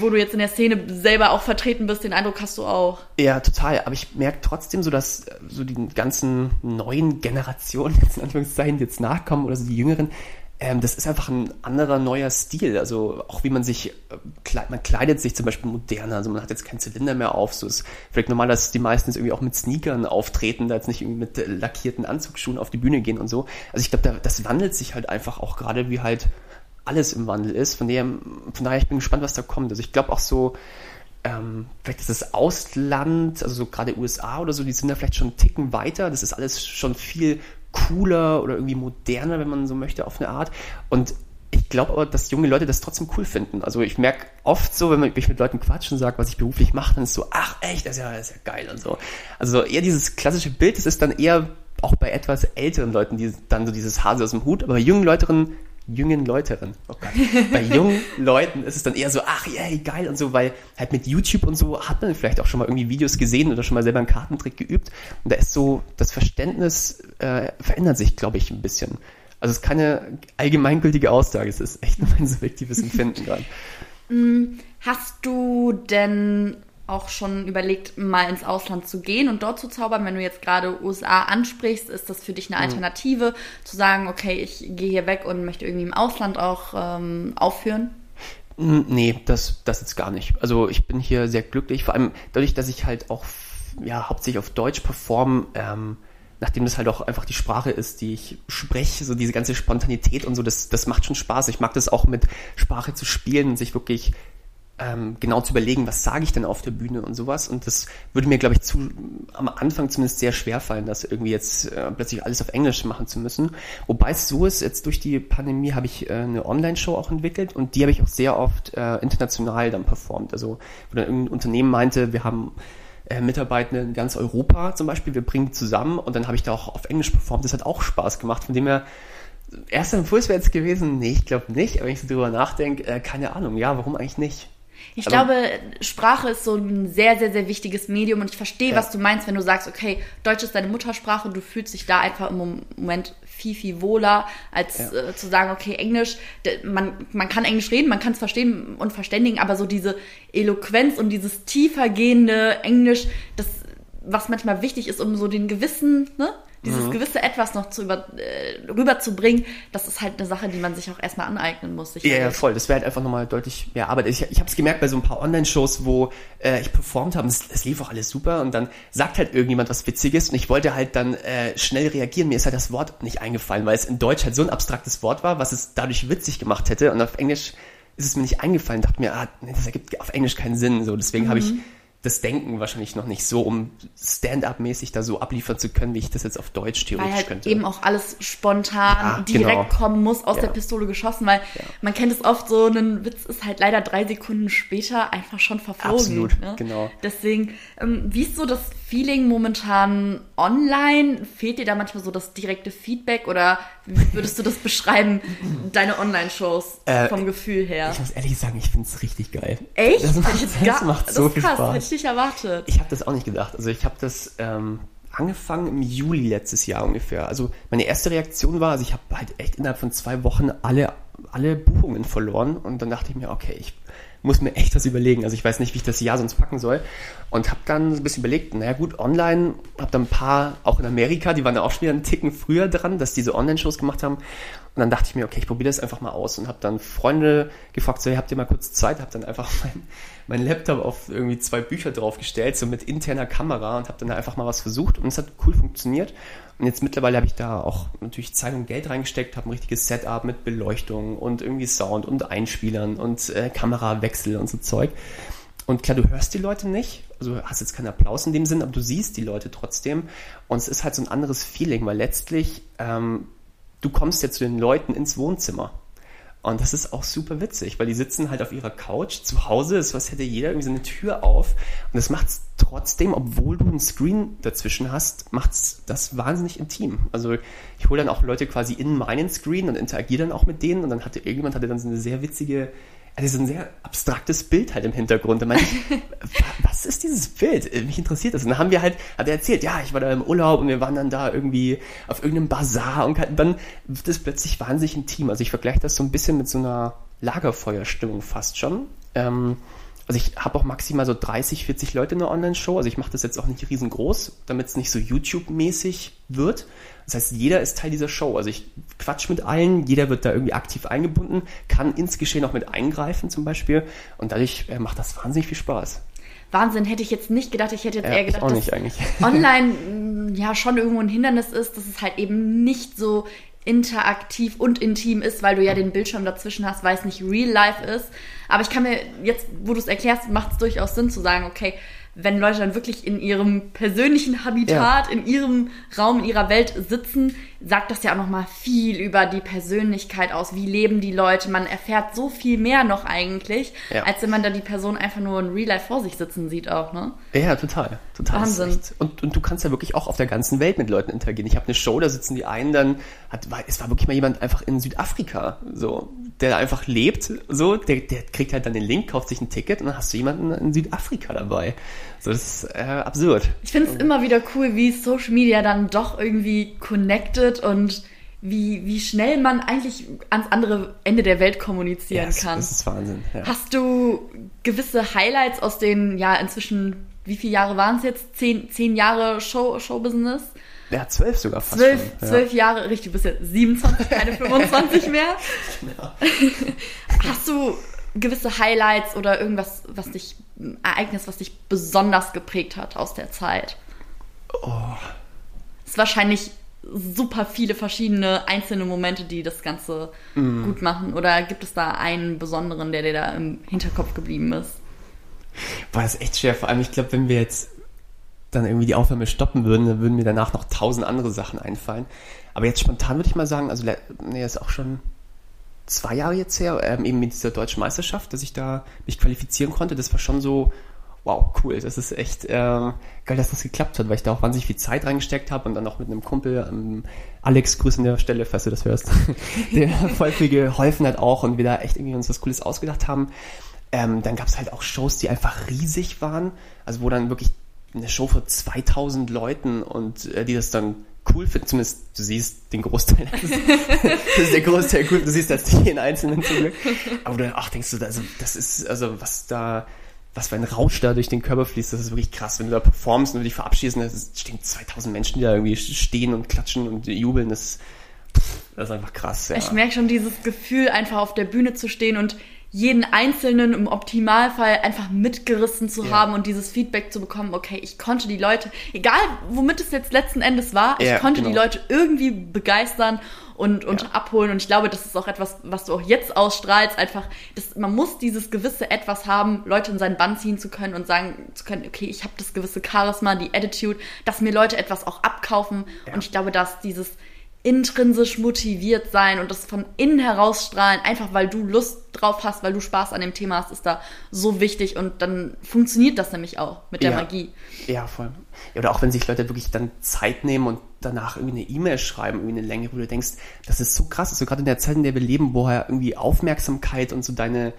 wo du jetzt in der Szene selber auch vertreten bist, den Eindruck hast du auch. Ja, total. Aber ich merke trotzdem so, dass so die ganzen neuen Generationen, jetzt in Anführungszeichen, jetzt nachkommen oder so die Jüngeren, ähm, das ist einfach ein anderer neuer Stil. Also auch wie man sich, äh, man kleidet sich zum Beispiel moderner. Also man hat jetzt keinen Zylinder mehr auf. So ist vielleicht normal, dass die meisten jetzt irgendwie auch mit Sneakern auftreten, da jetzt nicht irgendwie mit lackierten Anzugsschuhen auf die Bühne gehen und so. Also ich glaube, da, das wandelt sich halt einfach auch gerade wie halt alles im Wandel ist. Von daher, von daher ich bin gespannt, was da kommt. Also ich glaube auch so, ähm, vielleicht ist das Ausland, also so gerade USA oder so, die sind da vielleicht schon einen Ticken weiter. Das ist alles schon viel cooler oder irgendwie moderner, wenn man so möchte, auf eine Art. Und ich glaube aber, dass junge Leute das trotzdem cool finden. Also ich merke oft so, wenn ich mit Leuten quatschen sage, was ich beruflich mache, dann ist so, ach echt, das ist ja, das ist ja geil und so. Also eher dieses klassische Bild, das ist dann eher auch bei etwas älteren Leuten, die dann so dieses Hase aus dem Hut, aber bei jungen Leuten jungen Leuteren. Oh Gott. Bei jungen Leuten ist es dann eher so, ach yay, geil und so, weil halt mit YouTube und so hat man vielleicht auch schon mal irgendwie Videos gesehen oder schon mal selber einen Kartentrick geübt. Und da ist so, das Verständnis äh, verändert sich, glaube ich, ein bisschen. Also es ist keine allgemeingültige Aussage, es ist echt nur mein subjektives Empfinden gerade. Mm, hast du denn auch schon überlegt, mal ins Ausland zu gehen und dort zu zaubern? Wenn du jetzt gerade USA ansprichst, ist das für dich eine mhm. Alternative, mhm. zu sagen, okay, ich gehe hier weg und möchte irgendwie im Ausland auch ähm, aufführen? Nee, das, das jetzt gar nicht. Also ich bin hier sehr glücklich, vor allem dadurch, dass ich halt auch ja, hauptsächlich auf Deutsch performe, ähm, nachdem das halt auch einfach die Sprache ist, die ich spreche, so diese ganze Spontanität und so, das, das macht schon Spaß. Ich mag das auch mit Sprache zu spielen und sich wirklich ähm, genau zu überlegen, was sage ich denn auf der Bühne und sowas. Und das würde mir, glaube ich, zu, am Anfang zumindest sehr schwer fallen, das irgendwie jetzt äh, plötzlich alles auf Englisch machen zu müssen. Wobei es so ist, jetzt durch die Pandemie habe ich äh, eine Online-Show auch entwickelt und die habe ich auch sehr oft äh, international dann performt. Also wo dann irgendein Unternehmen meinte, wir haben äh, Mitarbeitende in ganz Europa zum Beispiel, wir bringen zusammen und dann habe ich da auch auf Englisch performt. Das hat auch Spaß gemacht, von dem her erster Impuls wäre jetzt gewesen, nee, ich glaube nicht, aber wenn ich so drüber nachdenke, äh, keine Ahnung, ja, warum eigentlich nicht? Ich Aber glaube, Sprache ist so ein sehr, sehr, sehr wichtiges Medium und ich verstehe, ja. was du meinst, wenn du sagst, okay, Deutsch ist deine Muttersprache und du fühlst dich da einfach im Moment viel, viel wohler, als ja. äh, zu sagen, okay, Englisch, man, man kann Englisch reden, man kann es verstehen und verständigen, aber so diese Eloquenz und dieses tiefergehende Englisch, das, was manchmal wichtig ist, um so den gewissen, ne? dieses mhm. gewisse Etwas noch zu über, äh, rüberzubringen, das ist halt eine Sache, die man sich auch erstmal aneignen muss. Ja, ja, voll. Das wäre halt einfach nochmal deutlich mehr Arbeit. Ich, ich habe es gemerkt bei so ein paar Online-Shows, wo äh, ich performt habe, es, es lief auch alles super und dann sagt halt irgendjemand was Witziges und ich wollte halt dann äh, schnell reagieren. Mir ist halt das Wort nicht eingefallen, weil es in Deutsch halt so ein abstraktes Wort war, was es dadurch witzig gemacht hätte und auf Englisch ist es mir nicht eingefallen. Dachte mir, ah, das ergibt auf Englisch keinen Sinn. So, deswegen mhm. habe ich das Denken wahrscheinlich noch nicht so, um Stand-up-mäßig da so abliefern zu können, wie ich das jetzt auf Deutsch theoretisch weil halt könnte. eben auch alles spontan ja, direkt genau. kommen muss, aus ja. der Pistole geschossen, weil ja. man kennt es oft so, ein Witz ist halt leider drei Sekunden später einfach schon verflogen. Absolut, ne? genau. Deswegen, ähm, wie ist so das Feeling momentan online? Fehlt dir da manchmal so das direkte Feedback oder wie würdest du das beschreiben, deine Online-Shows äh, vom Gefühl her? Ich muss ehrlich sagen, ich finde es richtig geil. Echt? Das macht, das macht so viel krass, Spaß nicht erwartet. Ich habe das auch nicht gedacht. Also ich habe das ähm, angefangen im Juli letztes Jahr ungefähr. Also meine erste Reaktion war, also ich habe halt echt innerhalb von zwei Wochen alle, alle Buchungen verloren und dann dachte ich mir, okay, ich muss mir echt was überlegen. Also ich weiß nicht, wie ich das Jahr sonst packen soll. Und habe dann ein bisschen überlegt, naja gut, online, habe dann ein paar, auch in Amerika, die waren da auch schon wieder einen Ticken früher dran, dass diese Online-Shows gemacht haben. Und dann dachte ich mir, okay, ich probiere das einfach mal aus und habe dann Freunde gefragt, so, hey, habt ihr mal kurz Zeit? Habe dann einfach mein, mein Laptop auf irgendwie zwei Bücher draufgestellt, so mit interner Kamera und habe dann einfach mal was versucht und es hat cool funktioniert. Und jetzt mittlerweile habe ich da auch natürlich Zeit und Geld reingesteckt, habe ein richtiges Setup mit Beleuchtung und irgendwie Sound und Einspielern und äh, Kamerawechsel und so Zeug. Und klar, du hörst die Leute nicht, also hast jetzt keinen Applaus in dem Sinn, aber du siehst die Leute trotzdem. Und es ist halt so ein anderes Feeling, weil letztlich ähm, du kommst ja zu den Leuten ins Wohnzimmer. Und das ist auch super witzig, weil die sitzen halt auf ihrer Couch zu Hause, ist was hätte jeder irgendwie so eine Tür auf. Und das macht's trotzdem, obwohl du einen Screen dazwischen hast, macht's das wahnsinnig intim. Also ich hole dann auch Leute quasi in meinen Screen und interagiere dann auch mit denen und dann hatte irgendjemand hatte dann so eine sehr witzige also so ein sehr abstraktes Bild halt im Hintergrund. Da meinte ich, was ist dieses Bild? Mich interessiert das. Und dann haben wir halt, hat er erzählt, ja, ich war da im Urlaub und wir waren dann da irgendwie auf irgendeinem Bazar und dann wird es plötzlich wahnsinnig intim. Also ich vergleiche das so ein bisschen mit so einer Lagerfeuerstimmung fast schon. Ähm, also ich habe auch maximal so 30, 40 Leute in der Online-Show. Also ich mache das jetzt auch nicht riesengroß, damit es nicht so YouTube-mäßig wird. Das heißt, jeder ist Teil dieser Show. Also ich quatsch mit allen, jeder wird da irgendwie aktiv eingebunden, kann ins Geschehen auch mit eingreifen zum Beispiel. Und dadurch äh, macht das wahnsinnig viel Spaß. Wahnsinn, hätte ich jetzt nicht gedacht. Ich hätte jetzt Ja, eher gedacht, dass online mh, ja schon irgendwo ein Hindernis ist, dass es halt eben nicht so interaktiv und intim ist, weil du ja den Bildschirm dazwischen hast, weil es nicht real life ist. Aber ich kann mir jetzt, wo du es erklärst, macht es durchaus Sinn zu sagen, okay, wenn Leute dann wirklich in ihrem persönlichen Habitat, in ihrem Raum, in ihrer Welt sitzen, sagt das ja auch nochmal viel über die Persönlichkeit aus. Wie leben die Leute? Man erfährt so viel mehr noch eigentlich, Ja. als wenn man da die Person einfach nur in Real Life vor sich sitzen sieht auch, ne? Ja, total. total. Wahnsinn. Und, und du kannst ja wirklich auch auf der ganzen Welt mit Leuten interagieren. Ich habe eine Show, da sitzen die einen dann, hat, war, es war wirklich mal jemand einfach in Südafrika, so, der einfach lebt, so, der, der kriegt halt dann den Link, kauft sich ein Ticket und dann hast du jemanden in Südafrika dabei. So, das ist äh, absurd. Ich finde es immer wieder cool, wie Social Media dann doch irgendwie connected und wie, wie schnell man eigentlich ans andere Ende der Welt kommunizieren es- kann. Das ist Wahnsinn. Ja. Hast du gewisse Highlights aus den, ja, inzwischen, wie viele Jahre waren es jetzt? Zehn, zehn Jahre Show, Showbusiness? Ja, zwölf sogar fast Zwölf, schon. Ja. zwölf Jahre, richtig, du bist ja 27, keine 25 mehr. Ja. Hast du gewisse Highlights oder irgendwas, was dich, Ereignis, was dich besonders geprägt hat aus der Zeit? Oh. Es ist wahrscheinlich super viele verschiedene einzelne Momente, die das Ganze Mhm. gut machen. Oder gibt es da einen besonderen, der dir da im Hinterkopf geblieben ist? Boah, das ist echt schwer. Vor allem, ich glaube, wenn wir jetzt dann irgendwie die Aufnahme stoppen würden, dann würden mir danach noch tausend andere Sachen einfallen. Aber jetzt spontan würde ich mal sagen, also, nee, ist auch schon zwei Jahre jetzt her, ähm, eben mit dieser deutschen Meisterschaft, dass ich da mich qualifizieren konnte. Das war schon so, wow, cool. Das ist echt ähm, geil, dass das geklappt hat, weil ich da auch wahnsinnig viel Zeit reingesteckt habe und dann auch mit einem Kumpel, ähm, Alex, Grüße an der Stelle, falls du das hörst, der voll viel geholfen hat auch und wir da echt irgendwie uns was Cooles ausgedacht haben. Ähm, dann gab es halt auch Shows, die einfach riesig waren, also wo dann wirklich eine Show vor 2000 Leuten und äh, die das dann cool finden, zumindest du siehst den Großteil, das ist, das ist der Großteil cool, du siehst das nicht jeden Einzelnen zum Glück, aber du ach, denkst du, also das ist, also was da, was für ein Rausch da durch den Körper fließt, das ist wirklich krass, wenn du da performst und du dich verabschiedest, es stehen 2000 Menschen, die da irgendwie stehen und klatschen und jubeln, das, das ist einfach krass, ja. Ich merke schon dieses Gefühl, einfach auf der Bühne zu stehen und jeden Einzelnen im Optimalfall einfach mitgerissen zu Ja. haben und dieses Feedback zu bekommen, okay, ich konnte die Leute, egal womit es jetzt letzten Endes war, ich Ja, konnte die genau. Leute irgendwie begeistern und, und Ja. abholen. Und ich glaube, das ist auch etwas, was du auch jetzt ausstrahlst, einfach, das, man muss dieses gewisse Etwas haben, Leute in seinen Bann ziehen zu können und sagen zu können, okay, ich habe das gewisse Charisma, die Attitude, dass mir Leute etwas auch abkaufen. Ja. Und ich glaube, dass dieses intrinsisch motiviert sein und das von innen herausstrahlen, einfach weil du Lust drauf hast, weil du Spaß an dem Thema hast, ist da so wichtig und dann funktioniert das nämlich auch mit der Ja. Magie. Ja, voll. Ja, oder auch wenn sich Leute wirklich dann Zeit nehmen und danach irgendwie eine E-Mail schreiben, irgendwie eine Länge, wo du denkst, das ist so krass, also gerade in der Zeit, in der wir leben, wo ja irgendwie Aufmerksamkeit und so deine,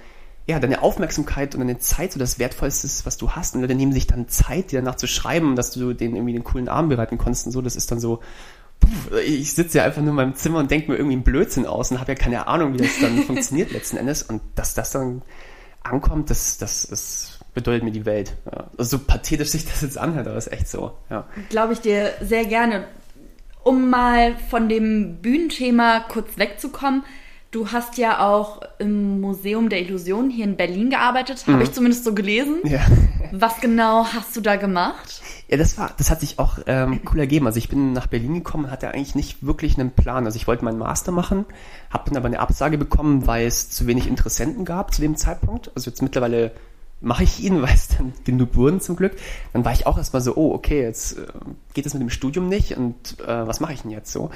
ja, deine Aufmerksamkeit und deine Zeit so das Wertvollste ist, was du hast. Und Leute nehmen sich dann Zeit, dir danach zu schreiben, dass du denen irgendwie den coolen Abend bereiten konntest und so, das ist dann so, ich sitze ja einfach nur in meinem Zimmer und denke mir irgendwie einen Blödsinn aus und habe ja keine Ahnung, wie das dann funktioniert letzten Endes. Und dass das dann ankommt, das, das ist, bedeutet mir die Welt. Ja. Also so pathetisch sich das jetzt anhört, aber ist echt so. Ja. Glaube ich dir sehr gerne. Um mal von dem Bühnenthema kurz wegzukommen, du hast ja auch im Museum der Illusionen hier in Berlin gearbeitet, habe ich zumindest so gelesen. Ja. Was genau hast du da gemacht? ja, das war, das hat sich auch ähm, cool ergeben. Also ich bin nach Berlin gekommen hatte eigentlich nicht wirklich einen Plan. Also ich wollte meinen Master machen, habe dann aber eine Absage bekommen, weil es zu wenig Interessenten gab zu dem Zeitpunkt. Also jetzt mittlerweile mache ich ihn, weil es dann genug wurden zum Glück. Dann war ich auch erstmal so, oh, okay, jetzt äh, geht es mit dem Studium nicht und äh, was mache ich denn jetzt so?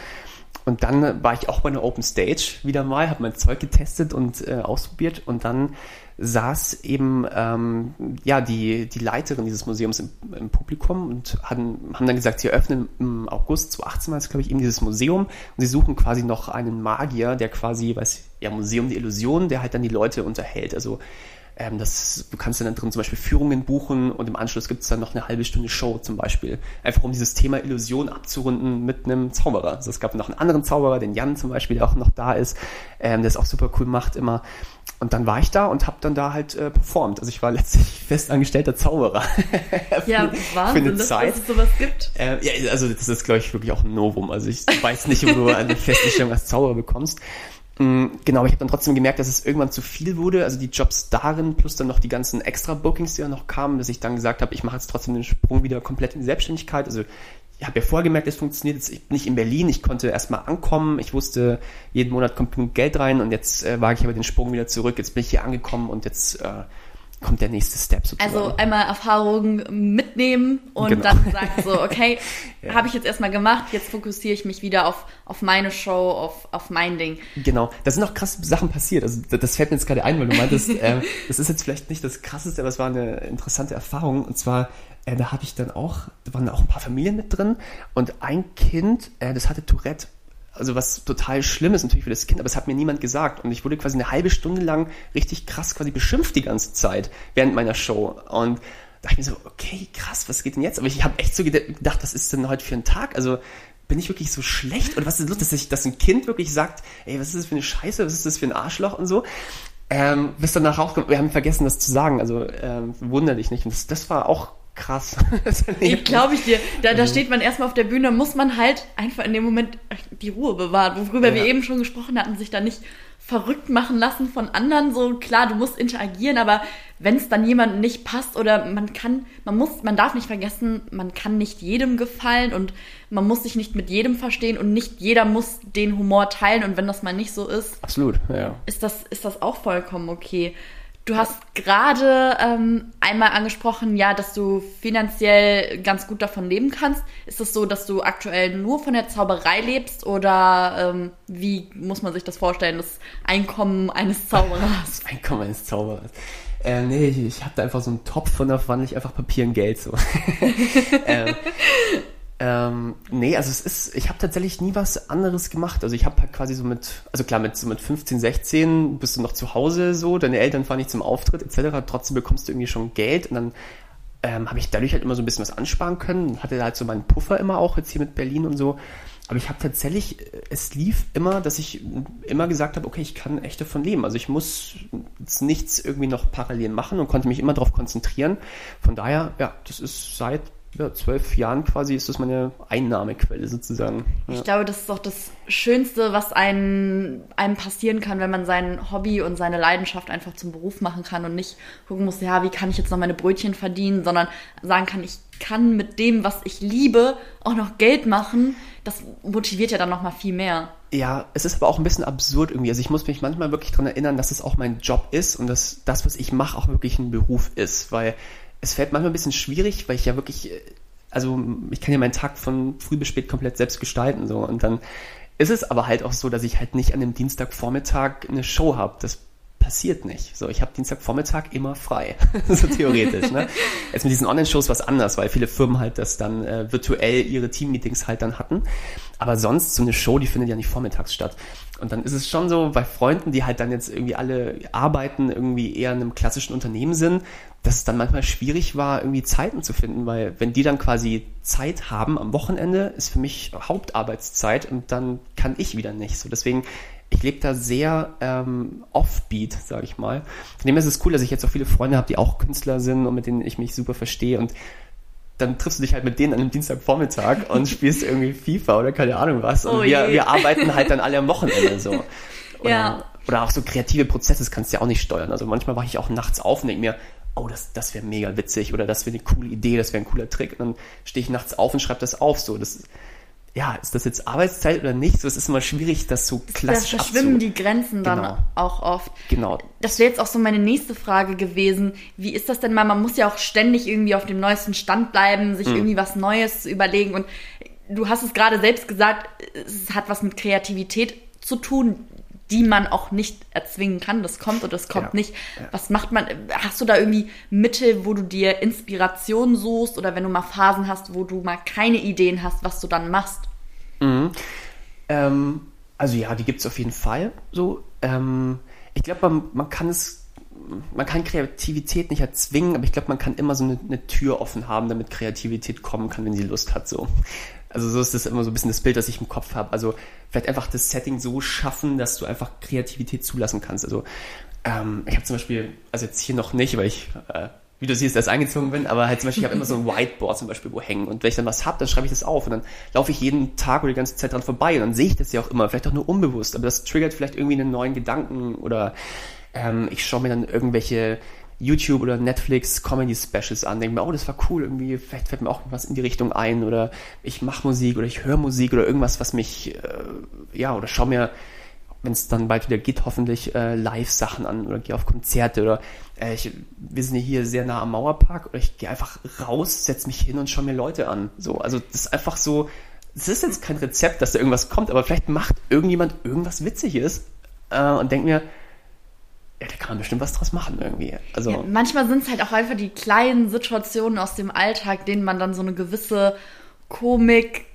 Und dann war ich auch bei einer Open Stage wieder mal, habe mein Zeug getestet und äh, ausprobiert und dann saß eben ähm, ja die, die Leiterin dieses Museums im, im Publikum und hatten, haben dann gesagt, sie eröffnen im August 2018 war es, glaube ich, eben dieses Museum und sie suchen quasi noch einen Magier, der quasi, weiß ja, Museum der Illusion, der halt dann die Leute unterhält. Also ähm, das, du kannst dann drin zum Beispiel Führungen buchen und im Anschluss gibt es dann noch eine halbe Stunde Show zum Beispiel. Einfach um dieses Thema Illusion abzurunden mit einem Zauberer. Also es gab noch einen anderen Zauberer, den Jan zum Beispiel, der auch noch da ist, ähm, der es auch super cool macht immer. Und dann war ich da und habe dann da halt äh, performt. Also ich war letztlich festangestellter Zauberer. ja, Wahnsinn, für eine dass, Zeit. dass es sowas gibt. Äh, ja, also das ist, glaube ich, wirklich auch ein Novum. Also ich weiß nicht, wo du eine Feststellung als Zauberer bekommst. Mhm, genau, aber ich habe dann trotzdem gemerkt, dass es irgendwann zu viel wurde. Also die Jobs darin plus dann noch die ganzen extra Bookings, die dann noch kamen, dass ich dann gesagt habe, ich mache jetzt trotzdem den Sprung wieder komplett in die Selbstständigkeit. Also habe ja vorher gemerkt, es funktioniert jetzt ich bin nicht in Berlin. Ich konnte erstmal ankommen. Ich wusste, jeden Monat kommt genug Geld rein und jetzt äh, wage ich aber den Sprung wieder zurück. Jetzt bin ich hier angekommen und jetzt äh, kommt der nächste Step sozusagen. Also einmal Erfahrung mitnehmen und genau. dann sagen so, okay, ja. habe ich jetzt erstmal gemacht, jetzt fokussiere ich mich wieder auf, auf meine Show, auf, auf mein Ding. Genau, da sind auch krasse Sachen passiert. Also das fällt mir jetzt gerade ein, weil du meintest, äh, das ist jetzt vielleicht nicht das Krasseste, aber es war eine interessante Erfahrung. Und zwar, äh, da habe ich dann auch, da waren auch ein paar Familien mit drin und ein Kind, äh, das hatte Tourette also was total schlimm ist natürlich für das Kind, aber es hat mir niemand gesagt. Und ich wurde quasi eine halbe Stunde lang richtig krass quasi beschimpft die ganze Zeit während meiner Show. Und da dachte ich mir so, okay, krass, was geht denn jetzt? Aber ich habe echt so gedacht, was ist denn heute für ein Tag? Also bin ich wirklich so schlecht? Oder was ist los, dass, ich, dass ein Kind wirklich sagt, ey, was ist das für eine Scheiße, was ist das für ein Arschloch und so? Ähm, bis nachher rauskommt, wir haben vergessen, das zu sagen, also ähm, wunder dich nicht. Und das, das war auch krass. ich glaube ich dir. Da, da mhm. steht man erstmal auf der Bühne, muss man halt einfach in dem Moment die Ruhe bewahren, worüber ja. wir eben schon gesprochen hatten, sich da nicht verrückt machen lassen von anderen. So klar, du musst interagieren, aber wenn es dann jemandem nicht passt oder man kann, man muss, man darf nicht vergessen, man kann nicht jedem gefallen und man muss sich nicht mit jedem verstehen und nicht jeder muss den Humor teilen und wenn das mal nicht so ist, absolut, ja. ist das ist das auch vollkommen okay. Du hast gerade ähm, einmal angesprochen, ja, dass du finanziell ganz gut davon leben kannst. Ist es so, dass du aktuell nur von der Zauberei lebst oder ähm, wie muss man sich das vorstellen, das Einkommen eines Zauberers? Das Einkommen eines Zauberers. Äh, nee, ich, ich habe da einfach so einen Topf und da wandle ich einfach Papier in Geld so. ähm, ähm, nee, also es ist, ich habe tatsächlich nie was anderes gemacht. Also ich habe halt quasi so mit, also klar, mit, so mit 15, 16 bist du noch zu Hause so, deine Eltern fahren nicht zum Auftritt etc. Trotzdem bekommst du irgendwie schon Geld und dann ähm, habe ich dadurch halt immer so ein bisschen was ansparen können. Hatte halt so meinen Puffer immer auch, jetzt hier mit Berlin und so. Aber ich habe tatsächlich, es lief immer, dass ich immer gesagt habe, okay, ich kann echt davon leben. Also ich muss jetzt nichts irgendwie noch parallel machen und konnte mich immer darauf konzentrieren. Von daher, ja, das ist seit ja, zwölf Jahren quasi ist das meine Einnahmequelle sozusagen. Ja. Ich glaube, das ist doch das Schönste, was einem, einem passieren kann, wenn man sein Hobby und seine Leidenschaft einfach zum Beruf machen kann und nicht gucken muss, ja, wie kann ich jetzt noch meine Brötchen verdienen, sondern sagen kann, ich kann mit dem, was ich liebe, auch noch Geld machen. Das motiviert ja dann noch mal viel mehr. Ja, es ist aber auch ein bisschen absurd irgendwie. Also ich muss mich manchmal wirklich daran erinnern, dass es auch mein Job ist und dass das, was ich mache, auch wirklich ein Beruf ist, weil es fällt manchmal ein bisschen schwierig, weil ich ja wirklich, äh, also ich kann ja meinen Tag von früh bis spät komplett selbst gestalten so und dann ist es aber halt auch so, dass ich halt nicht an dem Dienstagvormittag eine Show habe. Das passiert nicht. So, ich habe Dienstagvormittag immer frei, so theoretisch. Ne? Jetzt mit diesen Online-Shows was anders, weil viele Firmen halt das dann äh, virtuell ihre Team-Meetings halt dann hatten. Aber sonst so eine Show, die findet ja nicht vormittags statt. Und dann ist es schon so bei Freunden, die halt dann jetzt irgendwie alle arbeiten, irgendwie eher in einem klassischen Unternehmen sind, dass es dann manchmal schwierig war, irgendwie Zeiten zu finden, weil wenn die dann quasi Zeit haben am Wochenende, ist für mich Hauptarbeitszeit und dann kann ich wieder nicht. So deswegen, ich lebe da sehr ähm, offbeat, sage ich mal. Von dem ist es cool, dass ich jetzt auch viele Freunde habe, die auch Künstler sind und mit denen ich mich super verstehe und dann triffst du dich halt mit denen an einem Dienstagvormittag und spielst irgendwie FIFA oder keine Ahnung was. Und oh wir, wir arbeiten halt dann alle am Wochenende so. Oder, ja. oder auch so kreative Prozesse, das kannst du ja auch nicht steuern. Also manchmal wache ich auch nachts auf und denke mir, oh, das, das wäre mega witzig oder das wäre eine coole Idee, das wäre ein cooler Trick. Und dann stehe ich nachts auf und schreibe das auf. So, das, ja, ist das jetzt Arbeitszeit oder nicht? So, es ist immer schwierig, das so klassisch Da verschwimmen die Grenzen dann genau. auch oft. Genau. Das wäre jetzt auch so meine nächste Frage gewesen. Wie ist das denn mal? Man muss ja auch ständig irgendwie auf dem neuesten Stand bleiben, sich mhm. irgendwie was Neues überlegen. Und du hast es gerade selbst gesagt, es hat was mit Kreativität zu tun die man auch nicht erzwingen kann. Das kommt oder das kommt ja. nicht. Ja. Was macht man? Hast du da irgendwie Mittel, wo du dir Inspiration suchst oder wenn du mal Phasen hast, wo du mal keine Ideen hast, was du dann machst? Mhm. Ähm, also ja, die gibt es auf jeden Fall. So, ähm, ich glaube, man, man kann es man kann Kreativität nicht erzwingen, aber ich glaube, man kann immer so eine, eine, Tür offen haben, damit Kreativität kommen kann, wenn sie Lust hat. So. Also so ist das immer so ein bisschen das Bild, das ich im Kopf habe. Also vielleicht einfach das Setting so schaffen, dass du einfach Kreativität zulassen kannst. Also Ähm, ich habe zum Beispiel, also jetzt hier noch nicht, weil ich, äh, wie du siehst, erst eingezogen bin, aber halt zum Beispiel, ich habe immer so ein Whiteboard zum Beispiel wo hängen. Und wenn ich dann was hab, dann schreibe ich das auf. Und dann laufe ich jeden Tag oder die ganze Zeit dran vorbei. Und dann sehe ich das ja auch immer, vielleicht auch nur unbewusst, aber das triggert vielleicht irgendwie einen neuen Gedanken. Oder ähm, ich schaue mir dann irgendwelche YouTube oder Netflix Comedy Specials an, denke mir, oh, das war cool, irgendwie, vielleicht fällt mir auch was in die Richtung ein oder ich mache Musik oder ich höre Musik oder irgendwas, was mich, äh, ja, oder schau mir, wenn es dann bald wieder geht, hoffentlich äh, Live-Sachen an oder gehe auf Konzerte oder äh, ich, wir sind hier sehr nah am Mauerpark oder ich gehe einfach raus, setze mich hin und schaue mir Leute an. So, also das ist einfach so, es ist jetzt kein Rezept, dass da irgendwas kommt, aber vielleicht macht irgendjemand irgendwas Witziges äh, und denkt mir, ja, da kann man bestimmt was draus machen irgendwie. Also Ja, manchmal sind es halt auch einfach die kleinen Situationen aus dem Alltag, denen man dann so eine gewisse Komik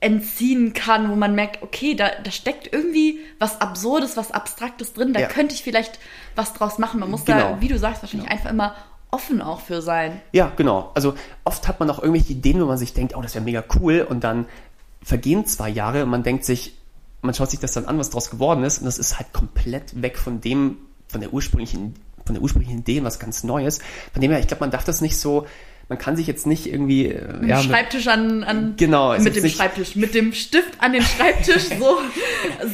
entziehen kann, wo man merkt, okay, da, da steckt irgendwie was Absurdes, was Abstraktes drin, da Ja. könnte ich vielleicht was draus machen. Man muss Genau. da, wie du sagst, wahrscheinlich einfach immer offen auch für sein. Ja, genau. Also oft hat man auch irgendwelche Ideen, wo man sich denkt, oh, das wäre mega cool und dann vergehen zwei Jahre und man denkt sich, man schaut sich das dann an, was draus geworden ist und das ist halt komplett weg von dem, von der ursprünglichen, von der ursprünglichen Idee, was ganz Neues. Von dem her, ich glaube, man darf das nicht so, man kann sich jetzt nicht irgendwie, äh, Mit ja, dem Schreibtisch an, an Genau, mit dem Schreibtisch, mit dem Stift an den Schreibtisch so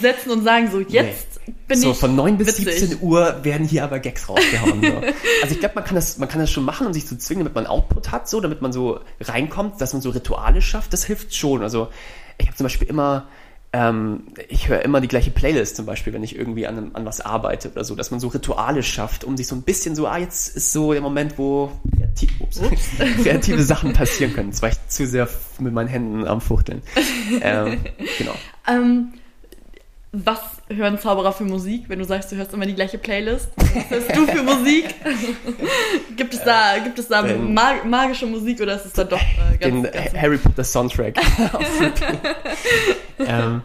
setzen und sagen, so jetzt bin so ich von 9 bis witzig. 17 Uhr werden hier aber Gags rausgehauen. So. Also ich glaube, man kann das, man kann das schon machen und sich so zwingen, damit man Output hat, so, damit man so reinkommt, dass man so Rituale schafft, das hilft schon. Also ich habe zum Beispiel immer, ähm, ich höre immer die gleiche Playlist zum Beispiel, wenn ich irgendwie an, an was arbeite oder so, dass man so Rituale schafft, um sich so ein bisschen so, ah, jetzt ist so der Moment, wo kreativ, ups, kreative Sachen passieren können. Jetzt war ich zu sehr mit meinen Händen am Fuchteln. Ähm, genau. Ähm, was hören Zauberer für Musik, wenn du sagst, du hörst immer die gleiche Playlist? Was hörst du für Musik? gibt es da, gibt es da Ähm, mag magische Musik oder ist es dann doch äh, den ganz, ganz Harry Potter Soundtrack. ähm,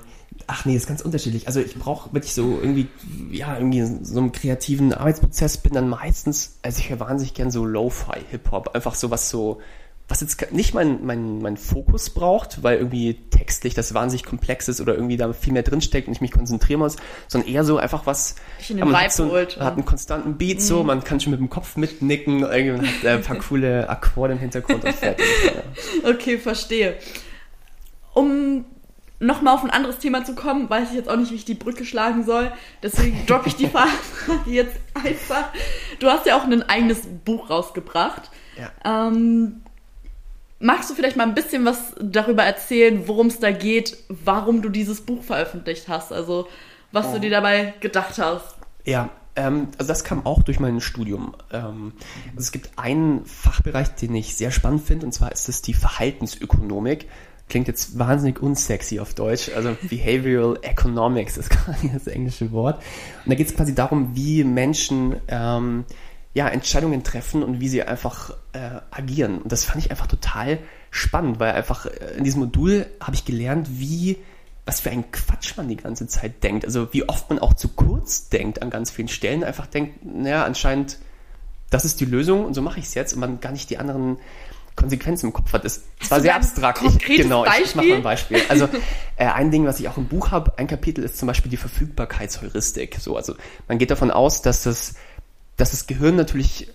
ach nee, ist ganz unterschiedlich. Also ich brauche wirklich so irgendwie, ja, irgendwie in so einem kreativen Arbeitsprozess bin dann meistens, also ich höre wahnsinnig gern so Lo-Fi Hip-Hop, einfach so was so, was jetzt nicht mein, mein, mein Fokus braucht, weil irgendwie textlich das wahnsinnig komplex ist oder irgendwie da viel mehr drinsteckt und ich mich konzentrieren muss, sondern eher so einfach was, den man Vibe hat, so, holt, hat einen konstanten Beat so, man kann schon mit dem Kopf mitnicken, irgendwie man hat äh, ein paar coole Akkorde im Hintergrund und fertig. Ja. Okay, verstehe. Um nochmal auf ein anderes Thema zu kommen, weiß ich jetzt auch nicht, wie ich die Brücke schlagen soll. Deswegen droppe ich die Frage jetzt einfach. Du hast ja auch ein eigenes Buch rausgebracht. Ja. Ähm, magst du vielleicht mal ein bisschen was darüber erzählen, worum es da geht, warum du dieses Buch veröffentlicht hast? Also, was Oh. du dir dabei gedacht hast? Ja, ähm, also das kam auch durch mein Studium. Ähm, also es gibt einen Fachbereich, den ich sehr spannend finde, und zwar ist es die Verhaltensökonomik. Klingt jetzt wahnsinnig unsexy auf Deutsch. Also Behavioral Economics ist quasi das englische Wort. Und da geht es quasi darum, wie Menschen ähm, ja, Entscheidungen treffen und wie sie einfach äh, agieren. Und das fand ich einfach total spannend, weil einfach äh, in diesem Modul habe ich gelernt, wie was für ein Quatsch man die ganze Zeit denkt. Also wie oft man auch zu kurz denkt an ganz vielen Stellen, einfach denkt, naja, anscheinend, das ist die Lösung und so mache ich es jetzt und man gar nicht die anderen Konsequenzen im Kopf hat. Das Hast war sehr abstrakt. Ich, genau, ich, ich mache mal ein Beispiel? Beispiel. Also äh, ein Ding, was ich auch im Buch habe, ein Kapitel ist zum Beispiel die Verfügbarkeitsheuristik. So, also man geht davon aus, dass das, dass das Gehirn natürlich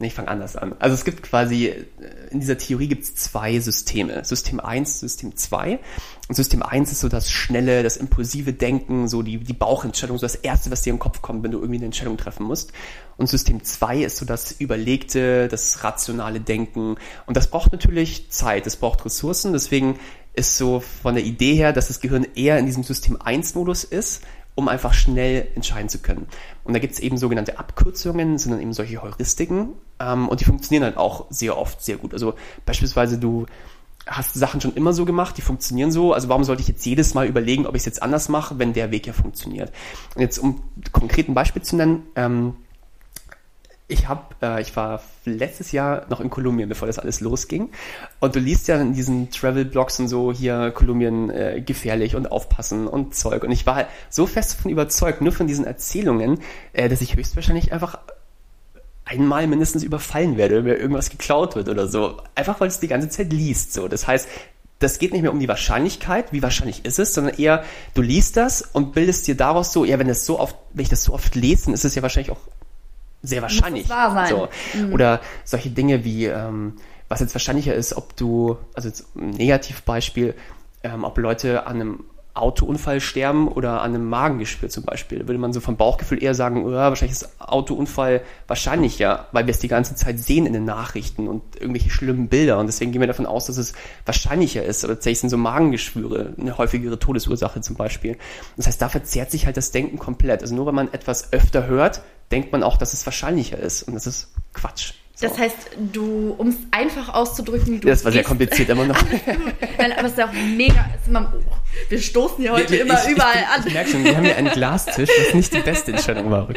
Nee, ich fange anders an. Also es gibt quasi, äh, in dieser Theorie gibt es zwei Systeme. System 1, System 2. Und System 1 ist so das schnelle, das impulsive Denken, so die, die Bauchentscheidung, so das Erste, was dir im Kopf kommt, wenn du irgendwie eine Entscheidung treffen musst. Und System 2 ist so das überlegte, das rationale Denken. Und das braucht natürlich Zeit, es braucht Ressourcen. Deswegen ist so von der Idee her, dass das Gehirn eher in diesem System 1-Modus ist um einfach schnell entscheiden zu können. Und da gibt es eben sogenannte Abkürzungen, sind dann eben solche Heuristiken ähm, und die funktionieren halt auch sehr oft sehr gut. Also beispielsweise du hast Sachen schon immer so gemacht, die funktionieren so, also warum sollte ich jetzt jedes Mal überlegen, ob ich es jetzt anders mache, wenn der Weg ja funktioniert. Und jetzt um konkret ein Beispiel zu nennen, ähm, ich habe, äh, ich war letztes Jahr noch in Kolumbien, bevor das alles losging. Und du liest ja in diesen Travel-Blogs und so hier Kolumbien äh, gefährlich und aufpassen und Zeug. Und ich war halt so fest davon überzeugt, nur von diesen Erzählungen, äh, dass ich höchstwahrscheinlich einfach einmal mindestens überfallen werde, wenn mir irgendwas geklaut wird oder so. Einfach weil es die ganze Zeit liest. So, das heißt, das geht nicht mehr um die Wahrscheinlichkeit, wie wahrscheinlich ist es, sondern eher, du liest das und bildest dir daraus so, ja, wenn das so oft, wenn ich das so oft lese, dann ist es ja wahrscheinlich auch sehr wahrscheinlich. wahr sein. So. Mhm. Oder solche Dinge wie, ähm, was jetzt wahrscheinlicher ist, ob du, also jetzt ein Negativbeispiel, ähm, ob Leute an einem Autounfall sterben oder an einem Magengeschwür zum Beispiel. Da würde man so vom Bauchgefühl eher sagen, oh, wahrscheinlich ist Autounfall wahrscheinlicher, weil wir es die ganze Zeit sehen in den Nachrichten und irgendwelche schlimmen Bilder. Und deswegen gehen wir davon aus, dass es wahrscheinlicher ist. Oder tatsächlich sind so Magengeschwüre eine häufigere Todesursache zum Beispiel. Das heißt, da verzerrt sich halt das Denken komplett. Also nur wenn man etwas öfter hört, denkt man auch, dass es wahrscheinlicher ist. Und das ist Quatsch. So. Das heißt, du, um es einfach auszudrücken, du. das war sehr kompliziert immer noch. Nein, aber es ist auch mega. Ist immer, oh, wir stoßen hier heute ich, immer ich, überall ich, an. Ich merke schon, wir haben hier einen Glastisch, was nicht die beste Entscheidung war.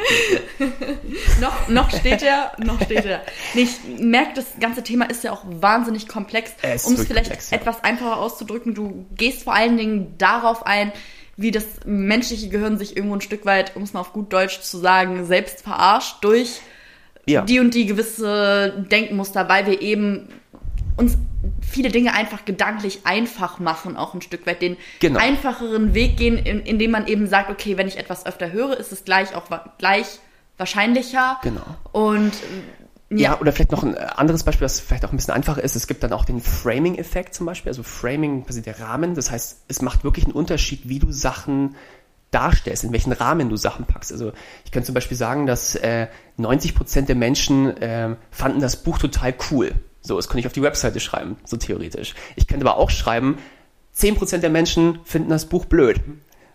noch, noch steht er, noch steht er. Nee, ich merke, das ganze Thema ist ja auch wahnsinnig komplex. um es vielleicht komplex, ja. etwas einfacher auszudrücken, du gehst vor allen Dingen darauf ein, wie das menschliche Gehirn sich irgendwo ein Stück weit, um es mal auf gut Deutsch zu sagen, selbst verarscht durch ja. die und die gewisse Denkmuster, weil wir eben uns viele Dinge einfach gedanklich einfach machen, auch ein Stück weit den genau. einfacheren Weg gehen, in, indem man eben sagt, okay, wenn ich etwas öfter höre, ist es gleich auch gleich wahrscheinlicher. Genau. Und ja. ja. oder vielleicht noch ein anderes Beispiel, das vielleicht auch ein bisschen einfacher ist. Es gibt dann auch den Framing-Effekt zum Beispiel. Also Framing, quasi der Rahmen. Das heißt, es macht wirklich einen Unterschied, wie du Sachen darstellst, in welchen Rahmen du Sachen packst. Also ich könnte zum Beispiel sagen, dass äh, 90 Prozent der Menschen äh, fanden das Buch total cool. So, das könnte ich auf die Webseite schreiben, so theoretisch. Ich könnte aber auch schreiben, 10 Prozent der Menschen finden das Buch blöd.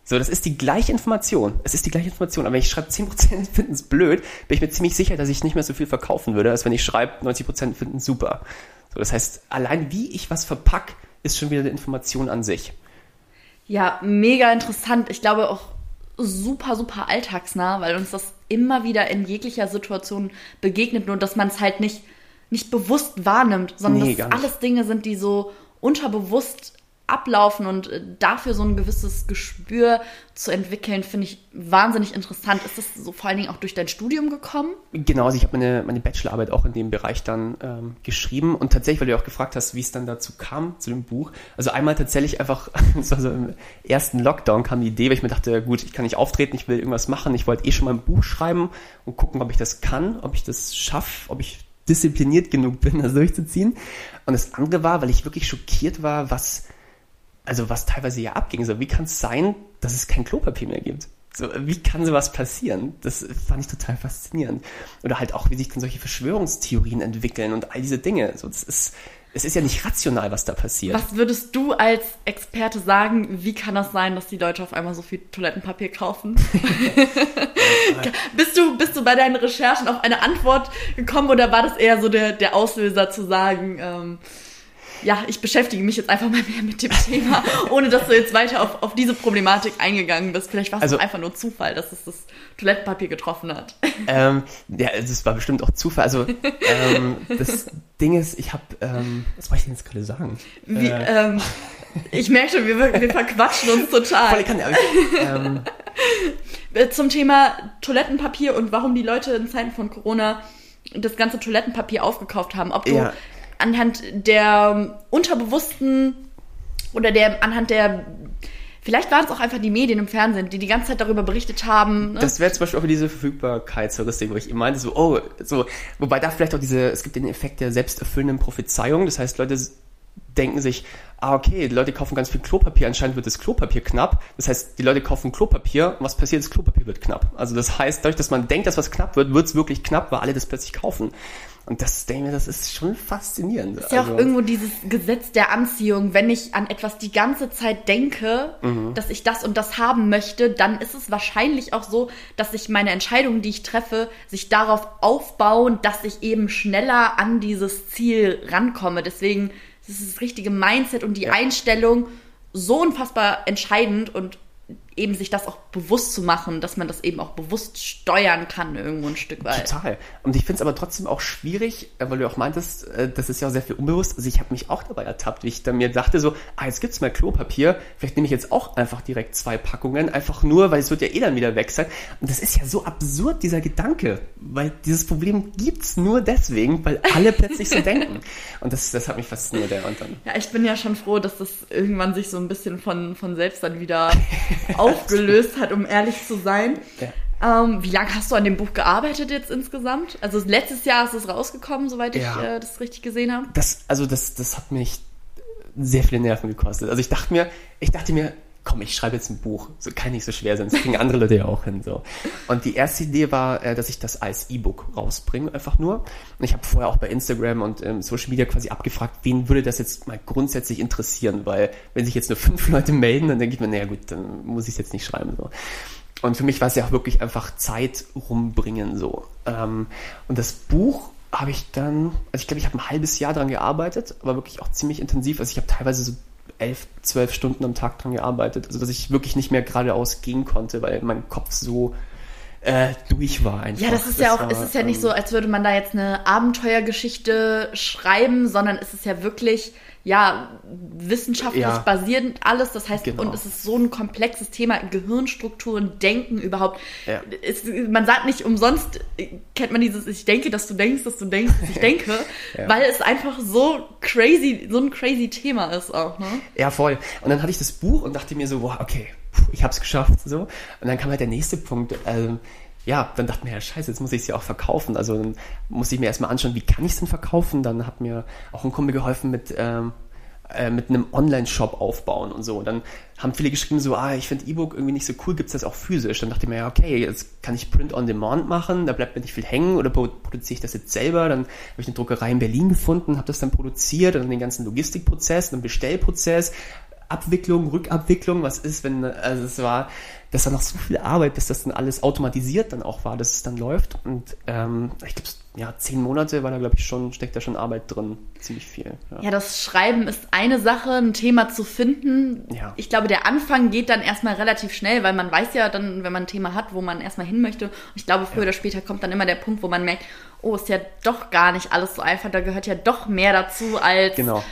So, das ist die gleiche Information. Es ist die gleiche Information. Aber wenn ich schreibe, 10% finden es blöd, bin ich mir ziemlich sicher, dass ich nicht mehr so viel verkaufen würde, als wenn ich schreibe, 90% finden es super. So, das heißt, allein wie ich was verpack, ist schon wieder eine Information an sich. Ja, mega interessant. Ich glaube auch super, super alltagsnah, weil uns das immer wieder in jeglicher Situation begegnet, nur dass man es halt nicht, nicht bewusst wahrnimmt, sondern nee, dass alles Dinge sind, die so unterbewusst ablaufen und äh, dafür so ein gewisses Gespür zu entwickeln, finde ich wahnsinnig interessant. Ist das so vor allen Dingen auch durch dein Studium gekommen? Genau, also ich habe meine, meine Bachelorarbeit auch in dem Bereich dann ähm, geschrieben und tatsächlich, weil du auch gefragt hast, wie es dann dazu kam, zu dem Buch. Also einmal tatsächlich einfach, also im ersten Lockdown kam die Idee, weil ich mir dachte, gut, ich kann nicht auftreten, ich will irgendwas machen. Ich wollte eh schon mal ein Buch schreiben und gucken, ob ich das kann, ob ich das schaffe, ob ich diszipliniert genug bin, das durchzuziehen. Und das andere war, weil ich wirklich schockiert war, was also was teilweise ja abging. So, wie kann es sein, dass es kein Klopapier mehr gibt? So, wie kann sowas passieren? Das fand ich total faszinierend. Oder halt auch, wie sich dann solche Verschwörungstheorien entwickeln und all diese Dinge. So, das ist, es ist ja nicht rational, was da passiert. Was würdest du als Experte sagen, wie kann das sein, dass die Leute auf einmal so viel Toilettenpapier kaufen? bist, du, bist du bei deinen Recherchen auf eine Antwort gekommen oder war das eher so der, der Auslöser zu sagen, ähm, ja, ich beschäftige mich jetzt einfach mal mehr mit dem Thema, ohne dass du jetzt weiter auf, auf diese Problematik eingegangen bist. Vielleicht war es also, einfach nur Zufall, dass es das Toilettenpapier getroffen hat. Ähm, ja, es war bestimmt auch Zufall. Also ähm, das Ding ist, ich habe, ähm, was wollte ich denn jetzt gerade sagen? Wie, äh, ähm, ich merke schon, wir, wir verquatschen uns total. Voll, kann, ähm, äh, Zum Thema Toilettenpapier und warum die Leute in Zeiten von Corona das ganze Toilettenpapier aufgekauft haben. Ob du ja anhand der unterbewussten oder der anhand der Vielleicht waren es auch einfach die Medien im Fernsehen, die die ganze Zeit darüber berichtet haben. Ne? Das wäre zum Beispiel auch diese Verfügbarkeitsheuristik, wo ich meinte, so, oh, so, wobei da vielleicht auch diese, es gibt den Effekt der selbsterfüllenden Prophezeiung. Das heißt, Leute denken sich, ah, okay, die Leute kaufen ganz viel Klopapier, anscheinend wird das Klopapier knapp. Das heißt, die Leute kaufen Klopapier und was passiert, das Klopapier wird knapp. Also das heißt, dadurch, dass man denkt, dass was knapp wird, wird es wirklich knapp, weil alle das plötzlich kaufen. Und das, denke ich das ist schon faszinierend. Das ist ja also, auch irgendwo dieses Gesetz der Anziehung. Wenn ich an etwas die ganze Zeit denke, mhm. dass ich das und das haben möchte, dann ist es wahrscheinlich auch so, dass sich meine Entscheidungen, die ich treffe, sich darauf aufbauen, dass ich eben schneller an dieses Ziel rankomme. Deswegen ist das richtige Mindset und die ja. Einstellung so unfassbar entscheidend und eben sich das auch bewusst zu machen, dass man das eben auch bewusst steuern kann irgendwo ein Stück weit. Total. Und ich finde es aber trotzdem auch schwierig, äh, weil du auch meintest, äh, das ist ja auch sehr viel unbewusst. Also ich habe mich auch dabei ertappt, wie ich dann mir dachte so, ah, jetzt gibt's mal Klopapier, vielleicht nehme ich jetzt auch einfach direkt zwei Packungen, einfach nur, weil es wird ja eh dann wieder weg sein. Und das ist ja so absurd, dieser Gedanke, weil dieses Problem gibt's nur deswegen, weil alle plötzlich so denken. Und das, das hat mich fasziniert. Ja, und dann ja, ich bin ja schon froh, dass das irgendwann sich so ein bisschen von, von selbst dann wieder aufgelöst hat, um ehrlich zu sein. Ja. Ähm, wie lange hast du an dem Buch gearbeitet jetzt insgesamt? Also letztes Jahr ist es rausgekommen, soweit ja. ich äh, das richtig gesehen habe. Das, also das, das hat mich sehr viele Nerven gekostet. Also ich dachte mir, ich dachte mir, komm, ich schreibe jetzt ein Buch. So kann nicht so schwer sein. Das kriegen andere Leute ja auch hin. So. Und die erste Idee war, äh, dass ich das als E-Book rausbringe, einfach nur. Und ich habe vorher auch bei Instagram und ähm, Social Media quasi abgefragt, wen würde das jetzt mal grundsätzlich interessieren? Weil wenn sich jetzt nur fünf Leute melden, dann denke ich mir, naja gut, dann muss ich es jetzt nicht schreiben. So. Und für mich war es ja auch wirklich einfach Zeit rumbringen. so. Ähm, und das Buch habe ich dann, also ich glaube, ich habe ein halbes Jahr dran gearbeitet, aber wirklich auch ziemlich intensiv. Also ich habe teilweise so elf, zwölf Stunden am Tag dran gearbeitet. Also dass ich wirklich nicht mehr geradeaus gehen konnte, weil mein Kopf so äh, durch war einfach. Ja, das ist das ja auch, war, es ist ja nicht so, ähm, als würde man da jetzt eine Abenteuergeschichte schreiben, sondern es ist ja wirklich ja, wissenschaftlich ja. basierend alles. Das heißt, genau. und es ist so ein komplexes Thema, Gehirnstrukturen, Denken überhaupt. Ja. Es, man sagt nicht umsonst, kennt man dieses, ich denke, dass du denkst, dass du denkst, dass ich denke, ja. weil es einfach so crazy, so ein crazy Thema ist auch, ne? Ja, voll. Und dann hatte ich das Buch und dachte mir so, boah, okay, ich hab's geschafft, so. Und dann kam halt der nächste Punkt, ähm, ja, dann dachte mir, ja, scheiße, jetzt muss ich es ja auch verkaufen. Also dann muss ich mir erstmal anschauen, wie kann ich es denn verkaufen. Dann hat mir auch ein Kumpel geholfen mit, ähm, äh, mit einem Online-Shop aufbauen und so. Dann haben viele geschrieben so, ah, ich finde E-Book irgendwie nicht so cool, gibt es das auch physisch? Dann dachte ich mir, ja, okay, jetzt kann ich Print on Demand machen, da bleibt mir nicht viel hängen oder produziere ich das jetzt selber. Dann habe ich eine Druckerei in Berlin gefunden, habe das dann produziert und dann den ganzen Logistikprozess, den Bestellprozess, Abwicklung, Rückabwicklung, was ist, wenn, also es war, das war noch so viel Arbeit, bis das dann alles automatisiert dann auch war, dass es dann läuft. Und ähm, ich glaube, ja, zehn Monate war da, glaube ich, schon, steckt da schon Arbeit drin. Ziemlich viel. Ja. ja. das Schreiben ist eine Sache, ein Thema zu finden. Ja. Ich glaube, der Anfang geht dann erstmal relativ schnell, weil man weiß ja dann, wenn man ein Thema hat, wo man erstmal hin möchte. Und ich glaube, früher ja. oder später kommt dann immer der Punkt, wo man merkt, oh, ist ja doch gar nicht alles so einfach, da gehört ja doch mehr dazu als. Genau.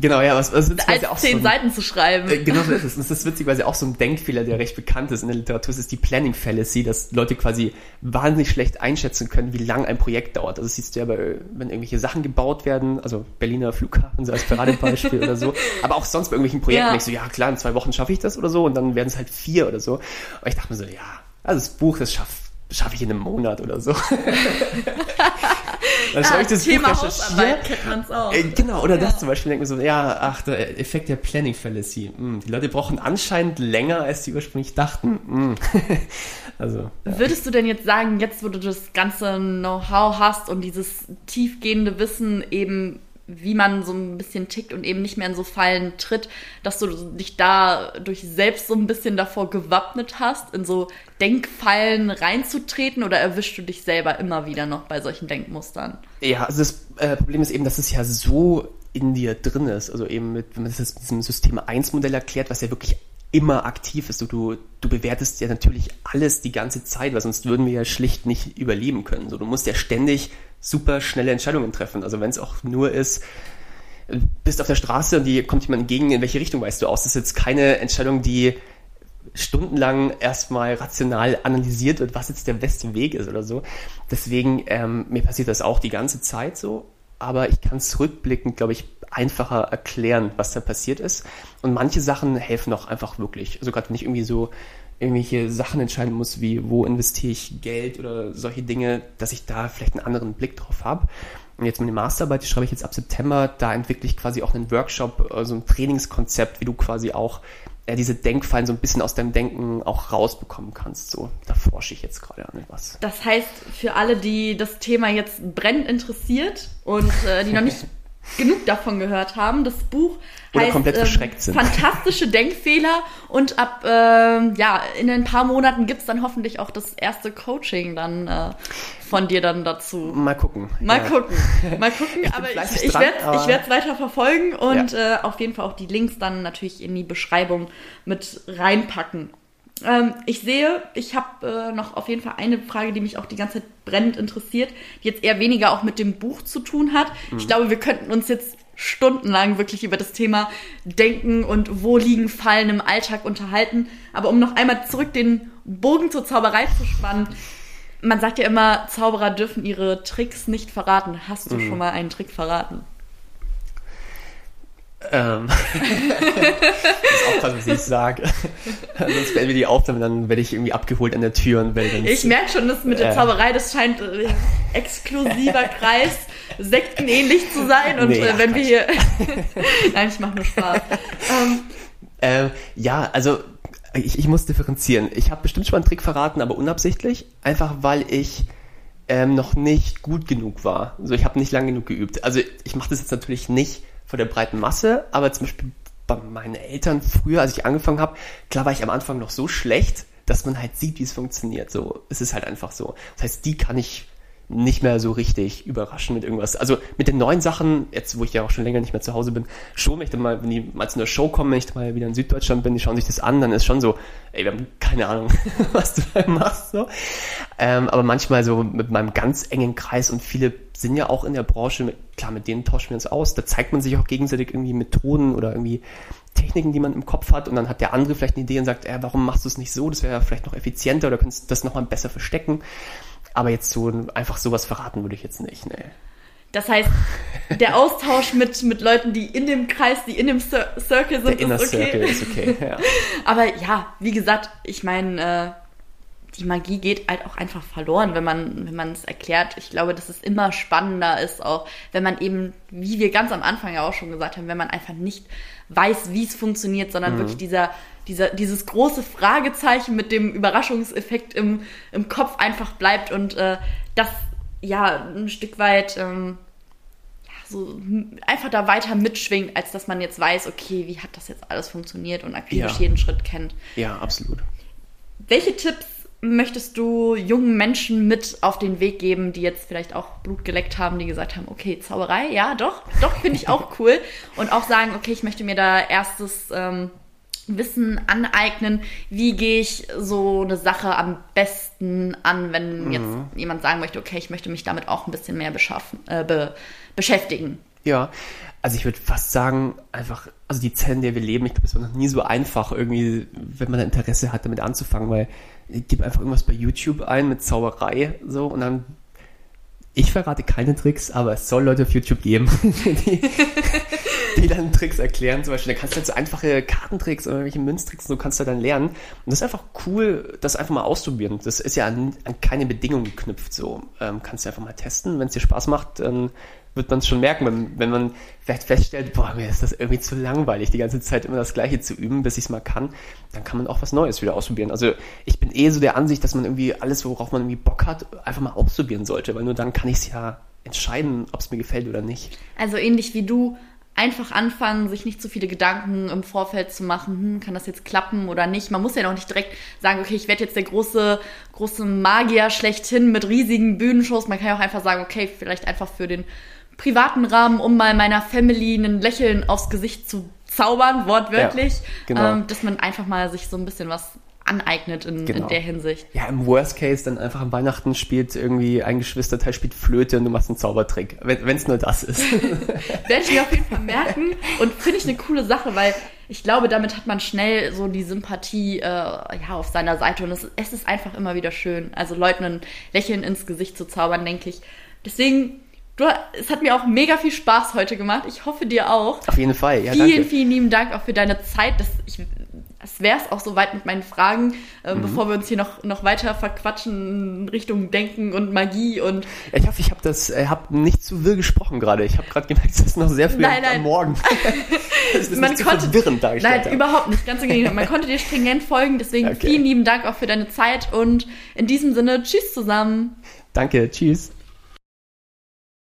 Genau, ja, was, was Als auch zehn so ein, Seiten zu schreiben. Äh, genau so ist es. Und das ist witzigerweise auch so ein Denkfehler, der recht bekannt ist in der Literatur. Es ist die Planning Fallacy, dass Leute quasi wahnsinnig schlecht einschätzen können, wie lang ein Projekt dauert. Also das siehst du ja bei, wenn irgendwelche Sachen gebaut werden, also Berliner Flughafen so als Paradebeispiel oder so. Aber auch sonst bei irgendwelchen Projekten ja. denkst du, ja klar, in zwei Wochen schaffe ich das oder so und dann werden es halt vier oder so. Und ich dachte mir so, ja, also das Buch, das schafft schaffe ich in einem Monat oder so. Dann ah, ich das Thema Buch Hausarbeit kennt man es auch. Äh, genau, oder ja. das zum Beispiel, denkt man so, ja, ach, der Effekt der Planning Fallacy. Hm, die Leute brauchen anscheinend länger, als sie ursprünglich dachten. Hm. also, ja. Würdest du denn jetzt sagen, jetzt wo du das ganze Know-how hast und dieses tiefgehende Wissen eben wie man so ein bisschen tickt und eben nicht mehr in so Fallen tritt, dass du dich da durch selbst so ein bisschen davor gewappnet hast, in so Denkfallen reinzutreten oder erwischst du dich selber immer wieder noch bei solchen Denkmustern? Ja, also das äh, Problem ist eben, dass es ja so in dir drin ist. Also eben mit, wenn man das mit diesem System 1 Modell erklärt, was ja wirklich immer aktiv ist. Du, du, du bewertest ja natürlich alles die ganze Zeit, weil sonst würden wir ja schlicht nicht überleben können. So, du musst ja ständig super schnelle Entscheidungen treffen. Also wenn es auch nur ist, bist auf der Straße und die kommt jemand entgegen, in welche Richtung weißt du aus? Das ist jetzt keine Entscheidung, die stundenlang erstmal rational analysiert wird, was jetzt der beste Weg ist oder so. Deswegen, ähm, mir passiert das auch die ganze Zeit so, aber ich kann zurückblickend, glaube ich, einfacher erklären, was da passiert ist. Und manche Sachen helfen auch einfach wirklich. Also gerade wenn ich irgendwie so irgendwelche Sachen entscheiden muss, wie wo investiere ich Geld oder solche Dinge, dass ich da vielleicht einen anderen Blick drauf habe. Und jetzt meine Masterarbeit, die schreibe ich jetzt ab September, da entwickle ich quasi auch einen Workshop, also ein Trainingskonzept, wie du quasi auch ja, diese Denkfallen so ein bisschen aus deinem Denken auch rausbekommen kannst. So, da forsche ich jetzt gerade an etwas. Das heißt, für alle, die das Thema jetzt brennend interessiert und äh, die noch nicht genug davon gehört haben. Das Buch Oder heißt komplett ähm, sind. Fantastische Denkfehler und ab ähm, ja in ein paar Monaten gibt's dann hoffentlich auch das erste Coaching dann äh, von dir dann dazu. Mal gucken. Mal ja. gucken, mal gucken, aber fleißig ich, ich werde aber- ich werd's weiter verfolgen und Ja. äh, auf jeden Fall auch die Links dann natürlich in die Beschreibung mit reinpacken. Ähm, ich sehe, ich habe äh, noch auf jeden Fall eine Frage, die mich auch die ganze Zeit brennend interessiert, die jetzt eher weniger auch mit dem Buch zu tun hat. Mhm. Ich glaube, wir könnten uns jetzt stundenlang wirklich über das Thema Denken und wo liegen Fallen im Alltag unterhalten. Aber um noch einmal zurück den Bogen zur Zauberei zu spannen, man sagt ja immer, Zauberer dürfen ihre Tricks nicht verraten. Hast du Mhm. schon mal einen Trick verraten? Ähm. muss aufpassen, was ich sage. Sonst werden wir die Aufnahme, dann werde ich irgendwie abgeholt an der Tür und werde dann. Ich merke schon, dass mit der Äh. Zauberei, das scheint äh, exklusiver Kreis, sektenähnlich zu sein. Und Nee, äh, ach, wenn wir hier. Nein, ich mache nur Spaß. Ähm, Äh, ja, also ich, ich muss differenzieren. Ich habe bestimmt schon mal einen Trick verraten, aber unabsichtlich. Einfach weil ich ähm, noch nicht gut genug war. Also ich habe nicht lang genug geübt. Also ich mache das jetzt natürlich nicht vor der breiten Masse, aber zum Beispiel bei meinen Eltern früher, als ich angefangen habe, klar war ich am Anfang noch so schlecht, dass man halt sieht, wie es funktioniert. So, es ist halt einfach so. Das heißt, die kann ich nicht mehr so richtig überraschen mit irgendwas. Also mit den neuen Sachen, jetzt wo ich ja auch schon länger nicht mehr zu Hause bin, schon, wenn ich dann mal, wenn die mal zu einer Show kommen, wenn ich mal wieder in Süddeutschland bin, die schauen sich das an, dann ist schon so, ey, wir haben keine Ahnung, was du da machst, so. Ähm, aber manchmal so mit meinem ganz engen Kreis und viele sind ja auch in der Branche, mit, klar, mit denen tauschen wir uns aus, da zeigt man sich auch gegenseitig irgendwie Methoden oder irgendwie Techniken, die man im Kopf hat und dann hat der andere vielleicht eine Idee und sagt, äh, warum machst du es nicht so, das wäre ja vielleicht noch effizienter oder könntest du das nochmal besser verstecken. Aber jetzt so einfach sowas verraten würde ich jetzt nicht, ne. das heißt, der Austausch mit, mit Leuten, die in dem Kreis, die in dem Cir Circle Der sind, Inner ist okay. Circle ist okay, ja. Aber ja, wie gesagt, ich meine, äh, die Magie geht halt auch einfach verloren, wenn man wenn man es erklärt. Ich glaube, dass es immer spannender ist, auch wenn man eben, wie wir ganz am Anfang ja auch schon gesagt haben, wenn man einfach nicht weiß, wie es funktioniert, sondern Mhm. wirklich dieser, dieser, dieses große Fragezeichen mit dem Überraschungseffekt im, im Kopf einfach bleibt und äh, das ja ein Stück weit ähm, ja, so einfach da weiter mitschwingt, als dass man jetzt weiß, okay, wie hat das jetzt alles funktioniert und akribisch Ja. jeden Schritt kennt. Ja, absolut. Welche Tipps möchtest du jungen Menschen mit auf den Weg geben, die jetzt vielleicht auch Blut geleckt haben, die gesagt haben, okay, Zauberei, ja, doch, doch, finde ich auch cool. Und auch sagen, okay, ich möchte mir da erstes ähm, Wissen aneignen, wie gehe ich so eine Sache am besten an, wenn jetzt jemand sagen möchte, okay, ich möchte mich damit auch ein bisschen mehr beschaffen, äh, be beschäftigen. Ja, also ich würde fast sagen, einfach, also die Zeit, in der wir leben, ich glaube, es war noch nie so einfach, irgendwie, wenn man Interesse hat, damit anzufangen, weil ich gebe einfach irgendwas bei YouTube ein mit Zauberei, so, und dann, ich verrate keine Tricks, aber es soll Leute auf YouTube geben, die, dann Tricks erklären, zum Beispiel, da kannst du so einfache Kartentricks oder irgendwelche Münztricks, so kannst du dann lernen. Und das ist einfach cool, das einfach mal auszuprobieren. Das ist ja an, an keine Bedingungen geknüpft, so, ähm, kannst du einfach mal testen, wenn es dir Spaß macht, dann wird man es schon merken, wenn, wenn man vielleicht feststellt, boah, mir ist das irgendwie zu langweilig, die ganze Zeit immer das Gleiche zu üben, bis ich es mal kann, dann kann man auch was Neues wieder ausprobieren. Also ich bin eh so der Ansicht, dass man irgendwie alles, worauf man irgendwie Bock hat, einfach mal ausprobieren sollte, weil nur dann kann ich es ja entscheiden, ob es mir gefällt oder nicht. Also ähnlich wie du, einfach anfangen, sich nicht zu viele Gedanken im Vorfeld zu machen, hm, kann das jetzt klappen oder nicht. Man muss ja noch nicht direkt sagen, okay, ich werde jetzt der große, große Magier schlechthin mit riesigen Bühnenshows. Man kann ja auch einfach sagen, okay, vielleicht einfach für den privaten Rahmen, um mal meiner Family ein Lächeln aufs Gesicht zu zaubern, wortwörtlich, Ja, genau. ähm, dass man einfach mal sich so ein bisschen was aneignet in, Genau. in der Hinsicht. Ja, im Worst Case dann einfach am Weihnachten spielt irgendwie ein Geschwisterteil spielt Flöte und du machst einen Zaubertrick, wenn es nur das ist. Werde ich mir auf jeden Fall merken und finde ich eine coole Sache, weil ich glaube, damit hat man schnell so die Sympathie äh, ja, auf seiner Seite und es, es ist einfach immer wieder schön. Also Leuten ein Lächeln ins Gesicht zu zaubern, denke ich. Deswegen, du, es hat mir auch mega viel Spaß heute gemacht. Ich hoffe dir auch. Auf jeden Fall, ja, vielen, danke. vielen lieben Dank auch für deine Zeit. Das, ich, das wäre es auch soweit mit meinen Fragen, äh, Mhm. bevor wir uns hier noch, noch weiter verquatschen in Richtung Denken und Magie und Ich hoffe, ich habe das, äh, habe nicht zu wirr gesprochen gerade. Ich habe gerade gemerkt, es ist noch sehr früh Nein, nein. am Morgen. das ist man nicht zu konnte verwirrend dargestellt. Nein, habe. überhaupt nicht. Ganz im Gegenteil. Man konnte dir stringent folgen. Deswegen Okay. vielen lieben Dank auch für deine Zeit und in diesem Sinne, tschüss zusammen. Danke, tschüss.